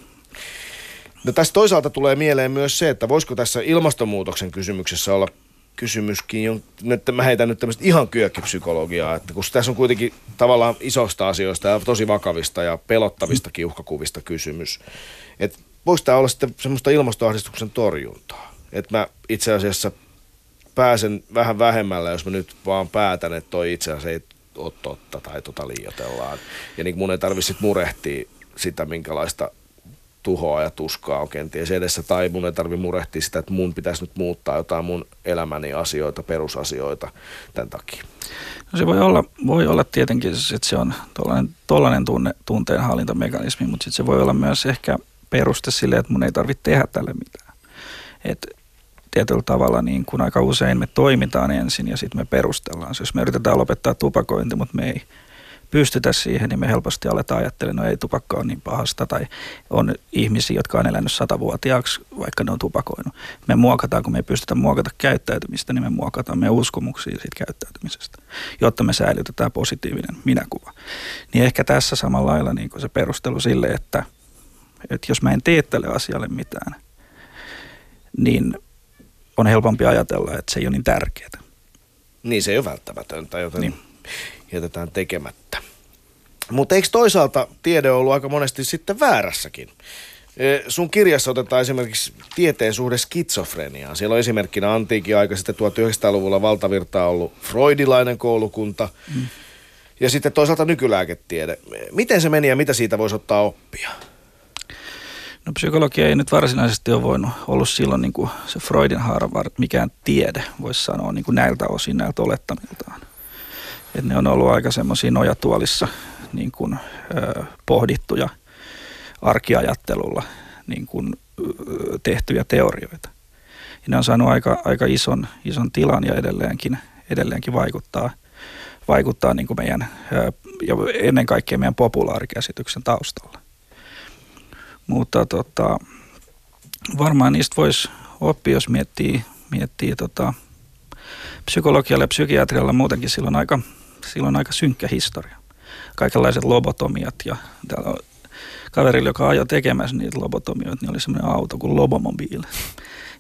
No tässä toisaalta tulee mieleen myös se, että voisiko tässä ilmastonmuutoksen kysymyksessä olla kysymyskin, nyt mä heitän nyt tämmöistä ihan kyökkipsykologiaa, että kun tässä on kuitenkin tavallaan isoista asioista ja tosi vakavista ja pelottavistakin uhkakuvista kysymys, että voiko tämä olla sitten semmoista ilmastoahdistuksen torjuntaa, että mä itse asiassa pääsen vähän vähemmällä, jos mä nyt vaan päätän, että toi itse asiassa ei ole totta tai tota liioitellaan. Ja niin mun ei tarvitse murehtia sitä, minkälaista tuhoa ja tuskaa on kenties edessä, tai mun ei tarvitse murehtia sitä, että mun pitäisi nyt muuttaa jotain mun elämäni asioita, perusasioita tämän takia. No se voi olla, voi olla tietenkin, että se on tuollainen, tunne, tunteenhallintamekanismi, mutta sitten se voi olla myös ehkä peruste sille, että mun ei tarvitse tehdä tälle mitään. Et tietyllä tavalla niin kuin aika usein me toimitaan ensin ja sitten me perustellaan. Siis jos me yritetään lopettaa tupakointi, mutta me ei pystytä siihen, niin me helposti aletaan ajattelemaan, no ei tupakka ole niin pahasta, tai on ihmisiä, jotka on elänyt satavuotiaaksi, vaikka ne on tupakoinut. Me muokataan, kun me ei pystytä muokata käyttäytymistä, niin me muokataan meidän uskomuksia siitä käyttäytymisestä, jotta me säilytetään positiivinen minäkuva. Niin ehkä tässä samalla lailla niin se perustelu sille, että, että jos mä en tee tälle asialle mitään, niin on helpompi ajatella, että se ei ole niin tärkeää. Niin se ei ole välttämätöntä, joten niin. jätetään tekemättä. Mutta eikö toisaalta tiede ollut aika monesti sitten väärässäkin? Sun kirjassa otetaan esimerkiksi tieteen suhde skitsofreniaan. Siellä on esimerkkinä antiikin aika sitten 1900-luvulla valtavirtaa ollut freudilainen koulukunta. Mm. Ja sitten toisaalta nykylääketiede. Miten se meni ja mitä siitä voisi ottaa oppia? No psykologia ei nyt varsinaisesti ole voinut ollut silloin niin kuin se Freudin haara, mikään tiede, voisi sanoa niin kuin näiltä osin, näiltä olettamiltaan. Et ne on ollut aika semmoisia nojatuolissa niin kuin, ö, pohdittuja arkiajattelulla niin kuin, ö, tehtyjä teorioita. Ja ne on saanut aika, aika ison, ison tilan ja edelleenkin, edelleenkin vaikuttaa, vaikuttaa niin kuin meidän, ö, ja ennen kaikkea meidän populaarikäsityksen taustalla. Mutta tota, varmaan niistä voisi oppia, jos miettii, miettii tota, psykologialla ja psykiatrialla muutenkin silloin aika, silloin aika synkkä historia. Kaikenlaiset lobotomiat ja täällä on kaverilla, joka ajoi tekemässä niitä lobotomioita, niin oli semmoinen auto kuin Lobomobiil.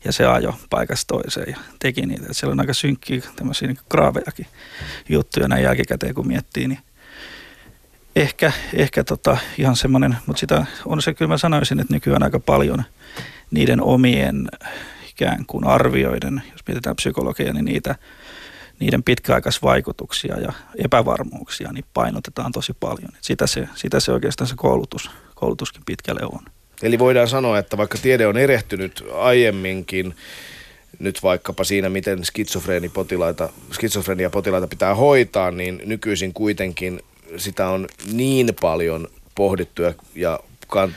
Ja se ajo paikasta toiseen ja teki niitä. Et siellä on aika synkkiä tämmöisiä niin kraavejakin juttuja näin jälkikäteen, kun miettii, niin ehkä, ehkä tota, ihan semmoinen, mutta sitä on se kyllä mä sanoisin, että nykyään aika paljon niiden omien ikään kuin arvioiden, jos mietitään psykologiaa, niin niitä, niiden pitkäaikaisvaikutuksia ja epävarmuuksia niin painotetaan tosi paljon. Et sitä, se, sitä se oikeastaan se koulutus, koulutuskin pitkälle on. Eli voidaan sanoa, että vaikka tiede on erehtynyt aiemminkin, nyt vaikkapa siinä, miten skitsofreenipotilaita, skitsofreniapotilaita pitää hoitaa, niin nykyisin kuitenkin sitä on niin paljon pohdittu ja, ja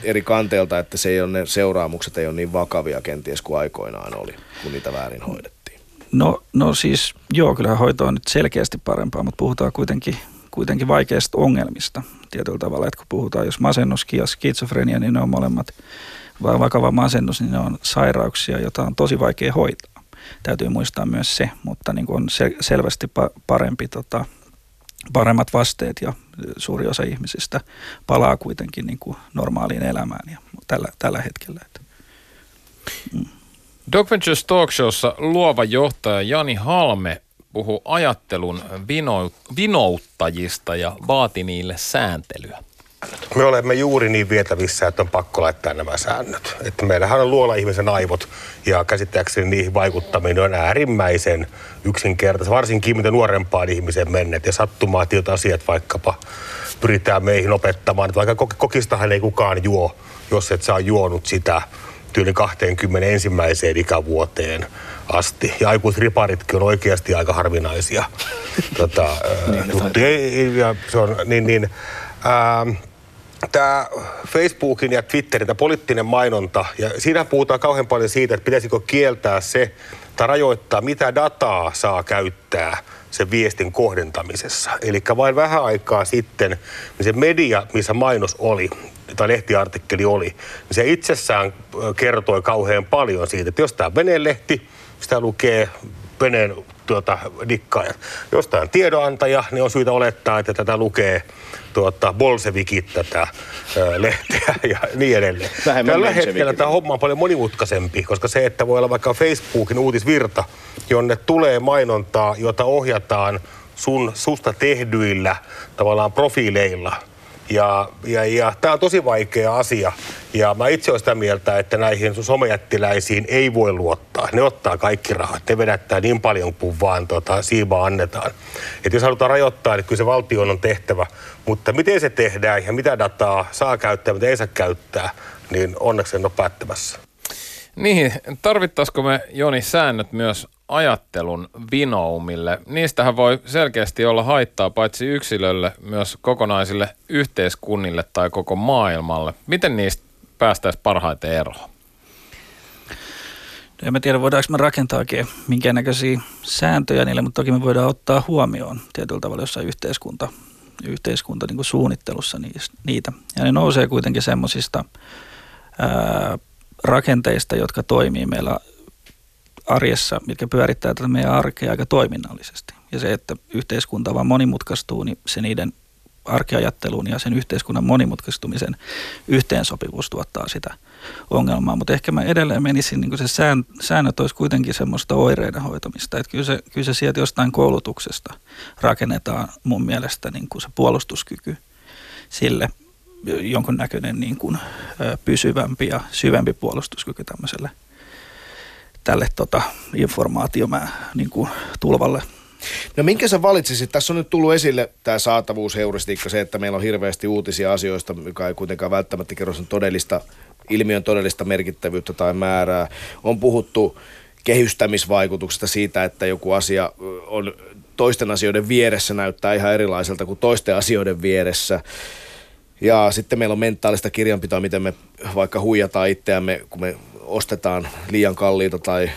eri kanteelta, että se ei ole, ne seuraamukset ei ole niin vakavia kenties kuin aikoinaan oli, kun niitä väärin hoidettiin. No, no siis joo, kyllä hoito on nyt selkeästi parempaa, mutta puhutaan kuitenkin, kuitenkin vaikeista ongelmista tietyllä tavalla. Että kun puhutaan, jos masennus ja skitsofrenia, niin ne on molemmat, vai vakava masennus, niin ne on sairauksia, joita on tosi vaikea hoitaa. Täytyy muistaa myös se, mutta niin on se, selvästi parempi tota, paremmat vasteet ja suuri osa ihmisistä palaa kuitenkin niin kuin normaaliin elämään ja tällä, tällä hetkellä. Että. Mm. Dog Ventures Talk Showssa luova johtaja Jani Halme puhuu ajattelun vino, vinouttajista ja vaati niille sääntelyä. Me olemme juuri niin vietävissä, että on pakko laittaa nämä säännöt. Että meillähän on luola ihmisen aivot ja käsittääkseni niihin vaikuttaminen on äärimmäisen yksinkertaista. Varsinkin mitä nuorempaan ihmiseen menneet ja sattumaatiot asiat vaikkapa pyritään meihin opettamaan. Että vaikka kokistahan ei kukaan juo, jos et saa juonut sitä tyyli 21 ikävuoteen asti. Ja aikuisriparitkin on oikeasti aika harvinaisia. *laughs* tota, niin, ja se on, niin, niin, ää, tämä Facebookin ja Twitterin tämä poliittinen mainonta, ja siinä puhutaan kauhean paljon siitä, että pitäisikö kieltää se tai rajoittaa, mitä dataa saa käyttää sen viestin kohdentamisessa. Eli vain vähän aikaa sitten niin se media, missä mainos oli, tai lehtiartikkeli oli, niin se itsessään kertoi kauhean paljon siitä, että jos tämä venelehti, sitä lukee veneen tuota, dikkaajat. Jos tämä on tiedonantaja, niin on syytä olettaa, että tätä lukee tuota, bolsevikit tätä ö, lehteä ja niin edelleen. Vähemmän Tällä hetkellä tämä homma on paljon monimutkaisempi, koska se, että voi olla vaikka Facebookin uutisvirta, jonne tulee mainontaa, jota ohjataan sun, susta tehdyillä tavallaan profiileilla – ja, ja, ja tämä on tosi vaikea asia. Ja mä itse olen sitä mieltä, että näihin somejättiläisiin ei voi luottaa. Ne ottaa kaikki rahat. Ne vedättää niin paljon kuin vaan tota, siimaa annetaan. Et jos halutaan rajoittaa, niin kyllä se valtion on tehtävä. Mutta miten se tehdään ja mitä dataa saa käyttää, mitä ei saa käyttää, niin onneksi en ole päättämässä. Niin, tarvittaisiko me Joni säännöt myös ajattelun vinoumille. Niistähän voi selkeästi olla haittaa paitsi yksilölle, myös kokonaisille yhteiskunnille tai koko maailmalle. Miten niistä päästäisiin parhaiten eroon? En mä tiedä, voidaanko me rakentaakin minkäännäköisiä sääntöjä niille, mutta toki me voidaan ottaa huomioon tietyllä tavalla jossain yhteiskunta, yhteiskunta niin kuin suunnittelussa niitä. Ja ne nousee kuitenkin semmoisista rakenteista, jotka toimii meillä arjessa, mitkä pyörittää tätä meidän arkea aika toiminnallisesti. Ja se, että yhteiskunta vaan monimutkaistuu, niin se niiden arkeajattelun ja sen yhteiskunnan monimutkaistumisen yhteensopivuus tuottaa sitä ongelmaa. Mutta ehkä mä edelleen menisin, niin se sään, säännöt olisi kuitenkin semmoista oireiden hoitamista. Että kyllä, se, kyllä se sieltä jostain koulutuksesta rakennetaan mun mielestä niin kuin se puolustuskyky sille jonkunnäköinen niin kuin, pysyvämpi ja syvempi puolustuskyky tämmöiselle tälle tota, informaatiomää niin kuin tulvalle No minkä sä valitsisit? Tässä on nyt tullut esille tämä saatavuusheuristiikka, se, että meillä on hirveästi uutisia asioista, mikä ei kuitenkaan välttämättä kerro sen todellista, ilmiön todellista merkittävyyttä tai määrää. On puhuttu kehystämisvaikutuksesta siitä, että joku asia on toisten asioiden vieressä näyttää ihan erilaiselta kuin toisten asioiden vieressä. Ja sitten meillä on mentaalista kirjanpitoa, miten me vaikka huijataan itseämme, kun me ostetaan liian kalliita tai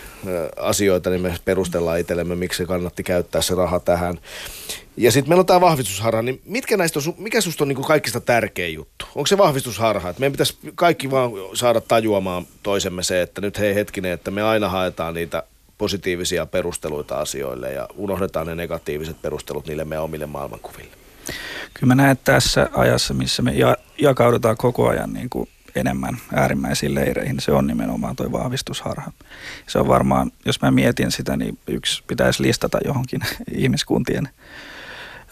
asioita, niin me perustellaan itsellemme, miksi kannatti käyttää se raha tähän. Ja sitten meillä on tämä vahvistusharha, niin mitkä näistä on, mikä susta on niin kaikista tärkein juttu? Onko se vahvistusharha? Että meidän pitäisi kaikki vaan saada tajuamaan toisemme se, että nyt hei hetkinen, että me aina haetaan niitä positiivisia perusteluita asioille ja unohdetaan ne negatiiviset perustelut niille meidän omille maailmankuville. Kyllä mä näen tässä ajassa, missä me ja, jakaudutaan koko ajan niin kuin enemmän äärimmäisiin leireihin, se on nimenomaan tuo vahvistusharha. Se on varmaan, jos mä mietin sitä, niin yksi pitäisi listata johonkin *laughs* ihmiskuntien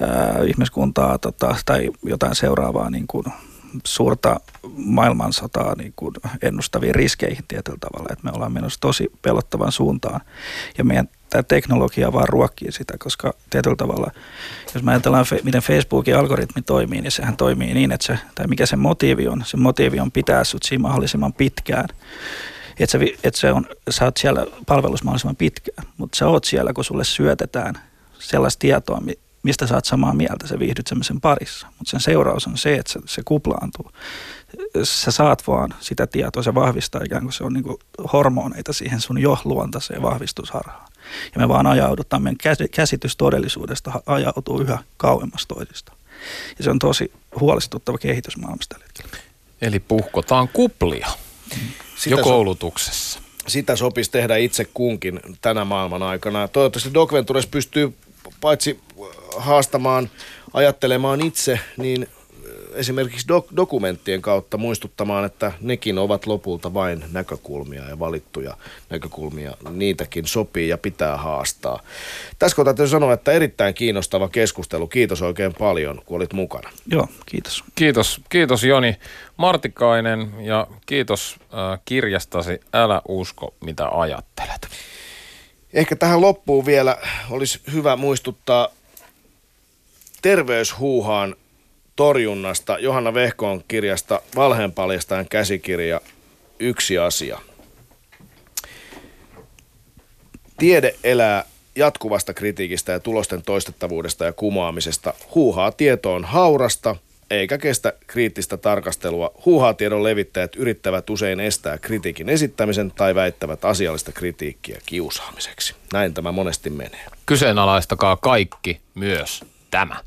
ää, ihmiskuntaa tota, tai jotain seuraavaa niin kuin suurta maailmansotaa niin kuin ennustaviin riskeihin tietyllä tavalla, että me ollaan menossa tosi pelottavan suuntaan. Ja meidän tämä teknologia vaan ruokkii sitä, koska tietyllä tavalla, jos me ajatellaan, miten Facebookin algoritmi toimii, niin sehän toimii niin, että se, tai mikä se motiivi on, se motiivi on pitää sut siinä mahdollisimman pitkään. Että se, et se on, sä oot siellä palvelussa mahdollisimman pitkään, mutta sä oot siellä, kun sulle syötetään sellaista tietoa, mistä sä oot samaa mieltä, sä viihdyt semmoisen parissa. Mutta sen seuraus on se, että se, se kuplaantuu. Sä saat vaan sitä tietoa, se vahvistaa ikään kuin se on niin kuin hormoneita siihen sun jo luontaiseen vahvistusharhaan. Ja me vaan ajaudutaan, meidän käsitys todellisuudesta ajautuu yhä kauemmas toisista. Ja se on tosi huolestuttava kehitys maailmassa tällä hetkellä. Eli puhkotaan kuplia Sitä jo koulutuksessa. So, sitä sopisi tehdä itse kunkin tänä maailman aikana. Toivottavasti Doc Ventures pystyy paitsi haastamaan, ajattelemaan itse, niin esimerkiksi dok- dokumenttien kautta muistuttamaan, että nekin ovat lopulta vain näkökulmia ja valittuja näkökulmia. Niitäkin sopii ja pitää haastaa. Tässä kohtaa täytyy sanoa, että erittäin kiinnostava keskustelu. Kiitos oikein paljon, kun olit mukana. Joo, kiitos. Kiitos, kiitos Joni Martikainen ja kiitos äh, kirjastasi Älä usko, mitä ajattelet. Ehkä tähän loppuun vielä olisi hyvä muistuttaa terveyshuuhaan torjunnasta Johanna Vehkoon kirjasta Valheenpaljastajan käsikirja Yksi asia. Tiede elää jatkuvasta kritiikistä ja tulosten toistettavuudesta ja kumoamisesta. Huuhaa tietoon haurasta, eikä kestä kriittistä tarkastelua. Huuhaa tiedon levittäjät yrittävät usein estää kritiikin esittämisen tai väittävät asiallista kritiikkiä kiusaamiseksi. Näin tämä monesti menee. Kyseenalaistakaa kaikki, myös tämä.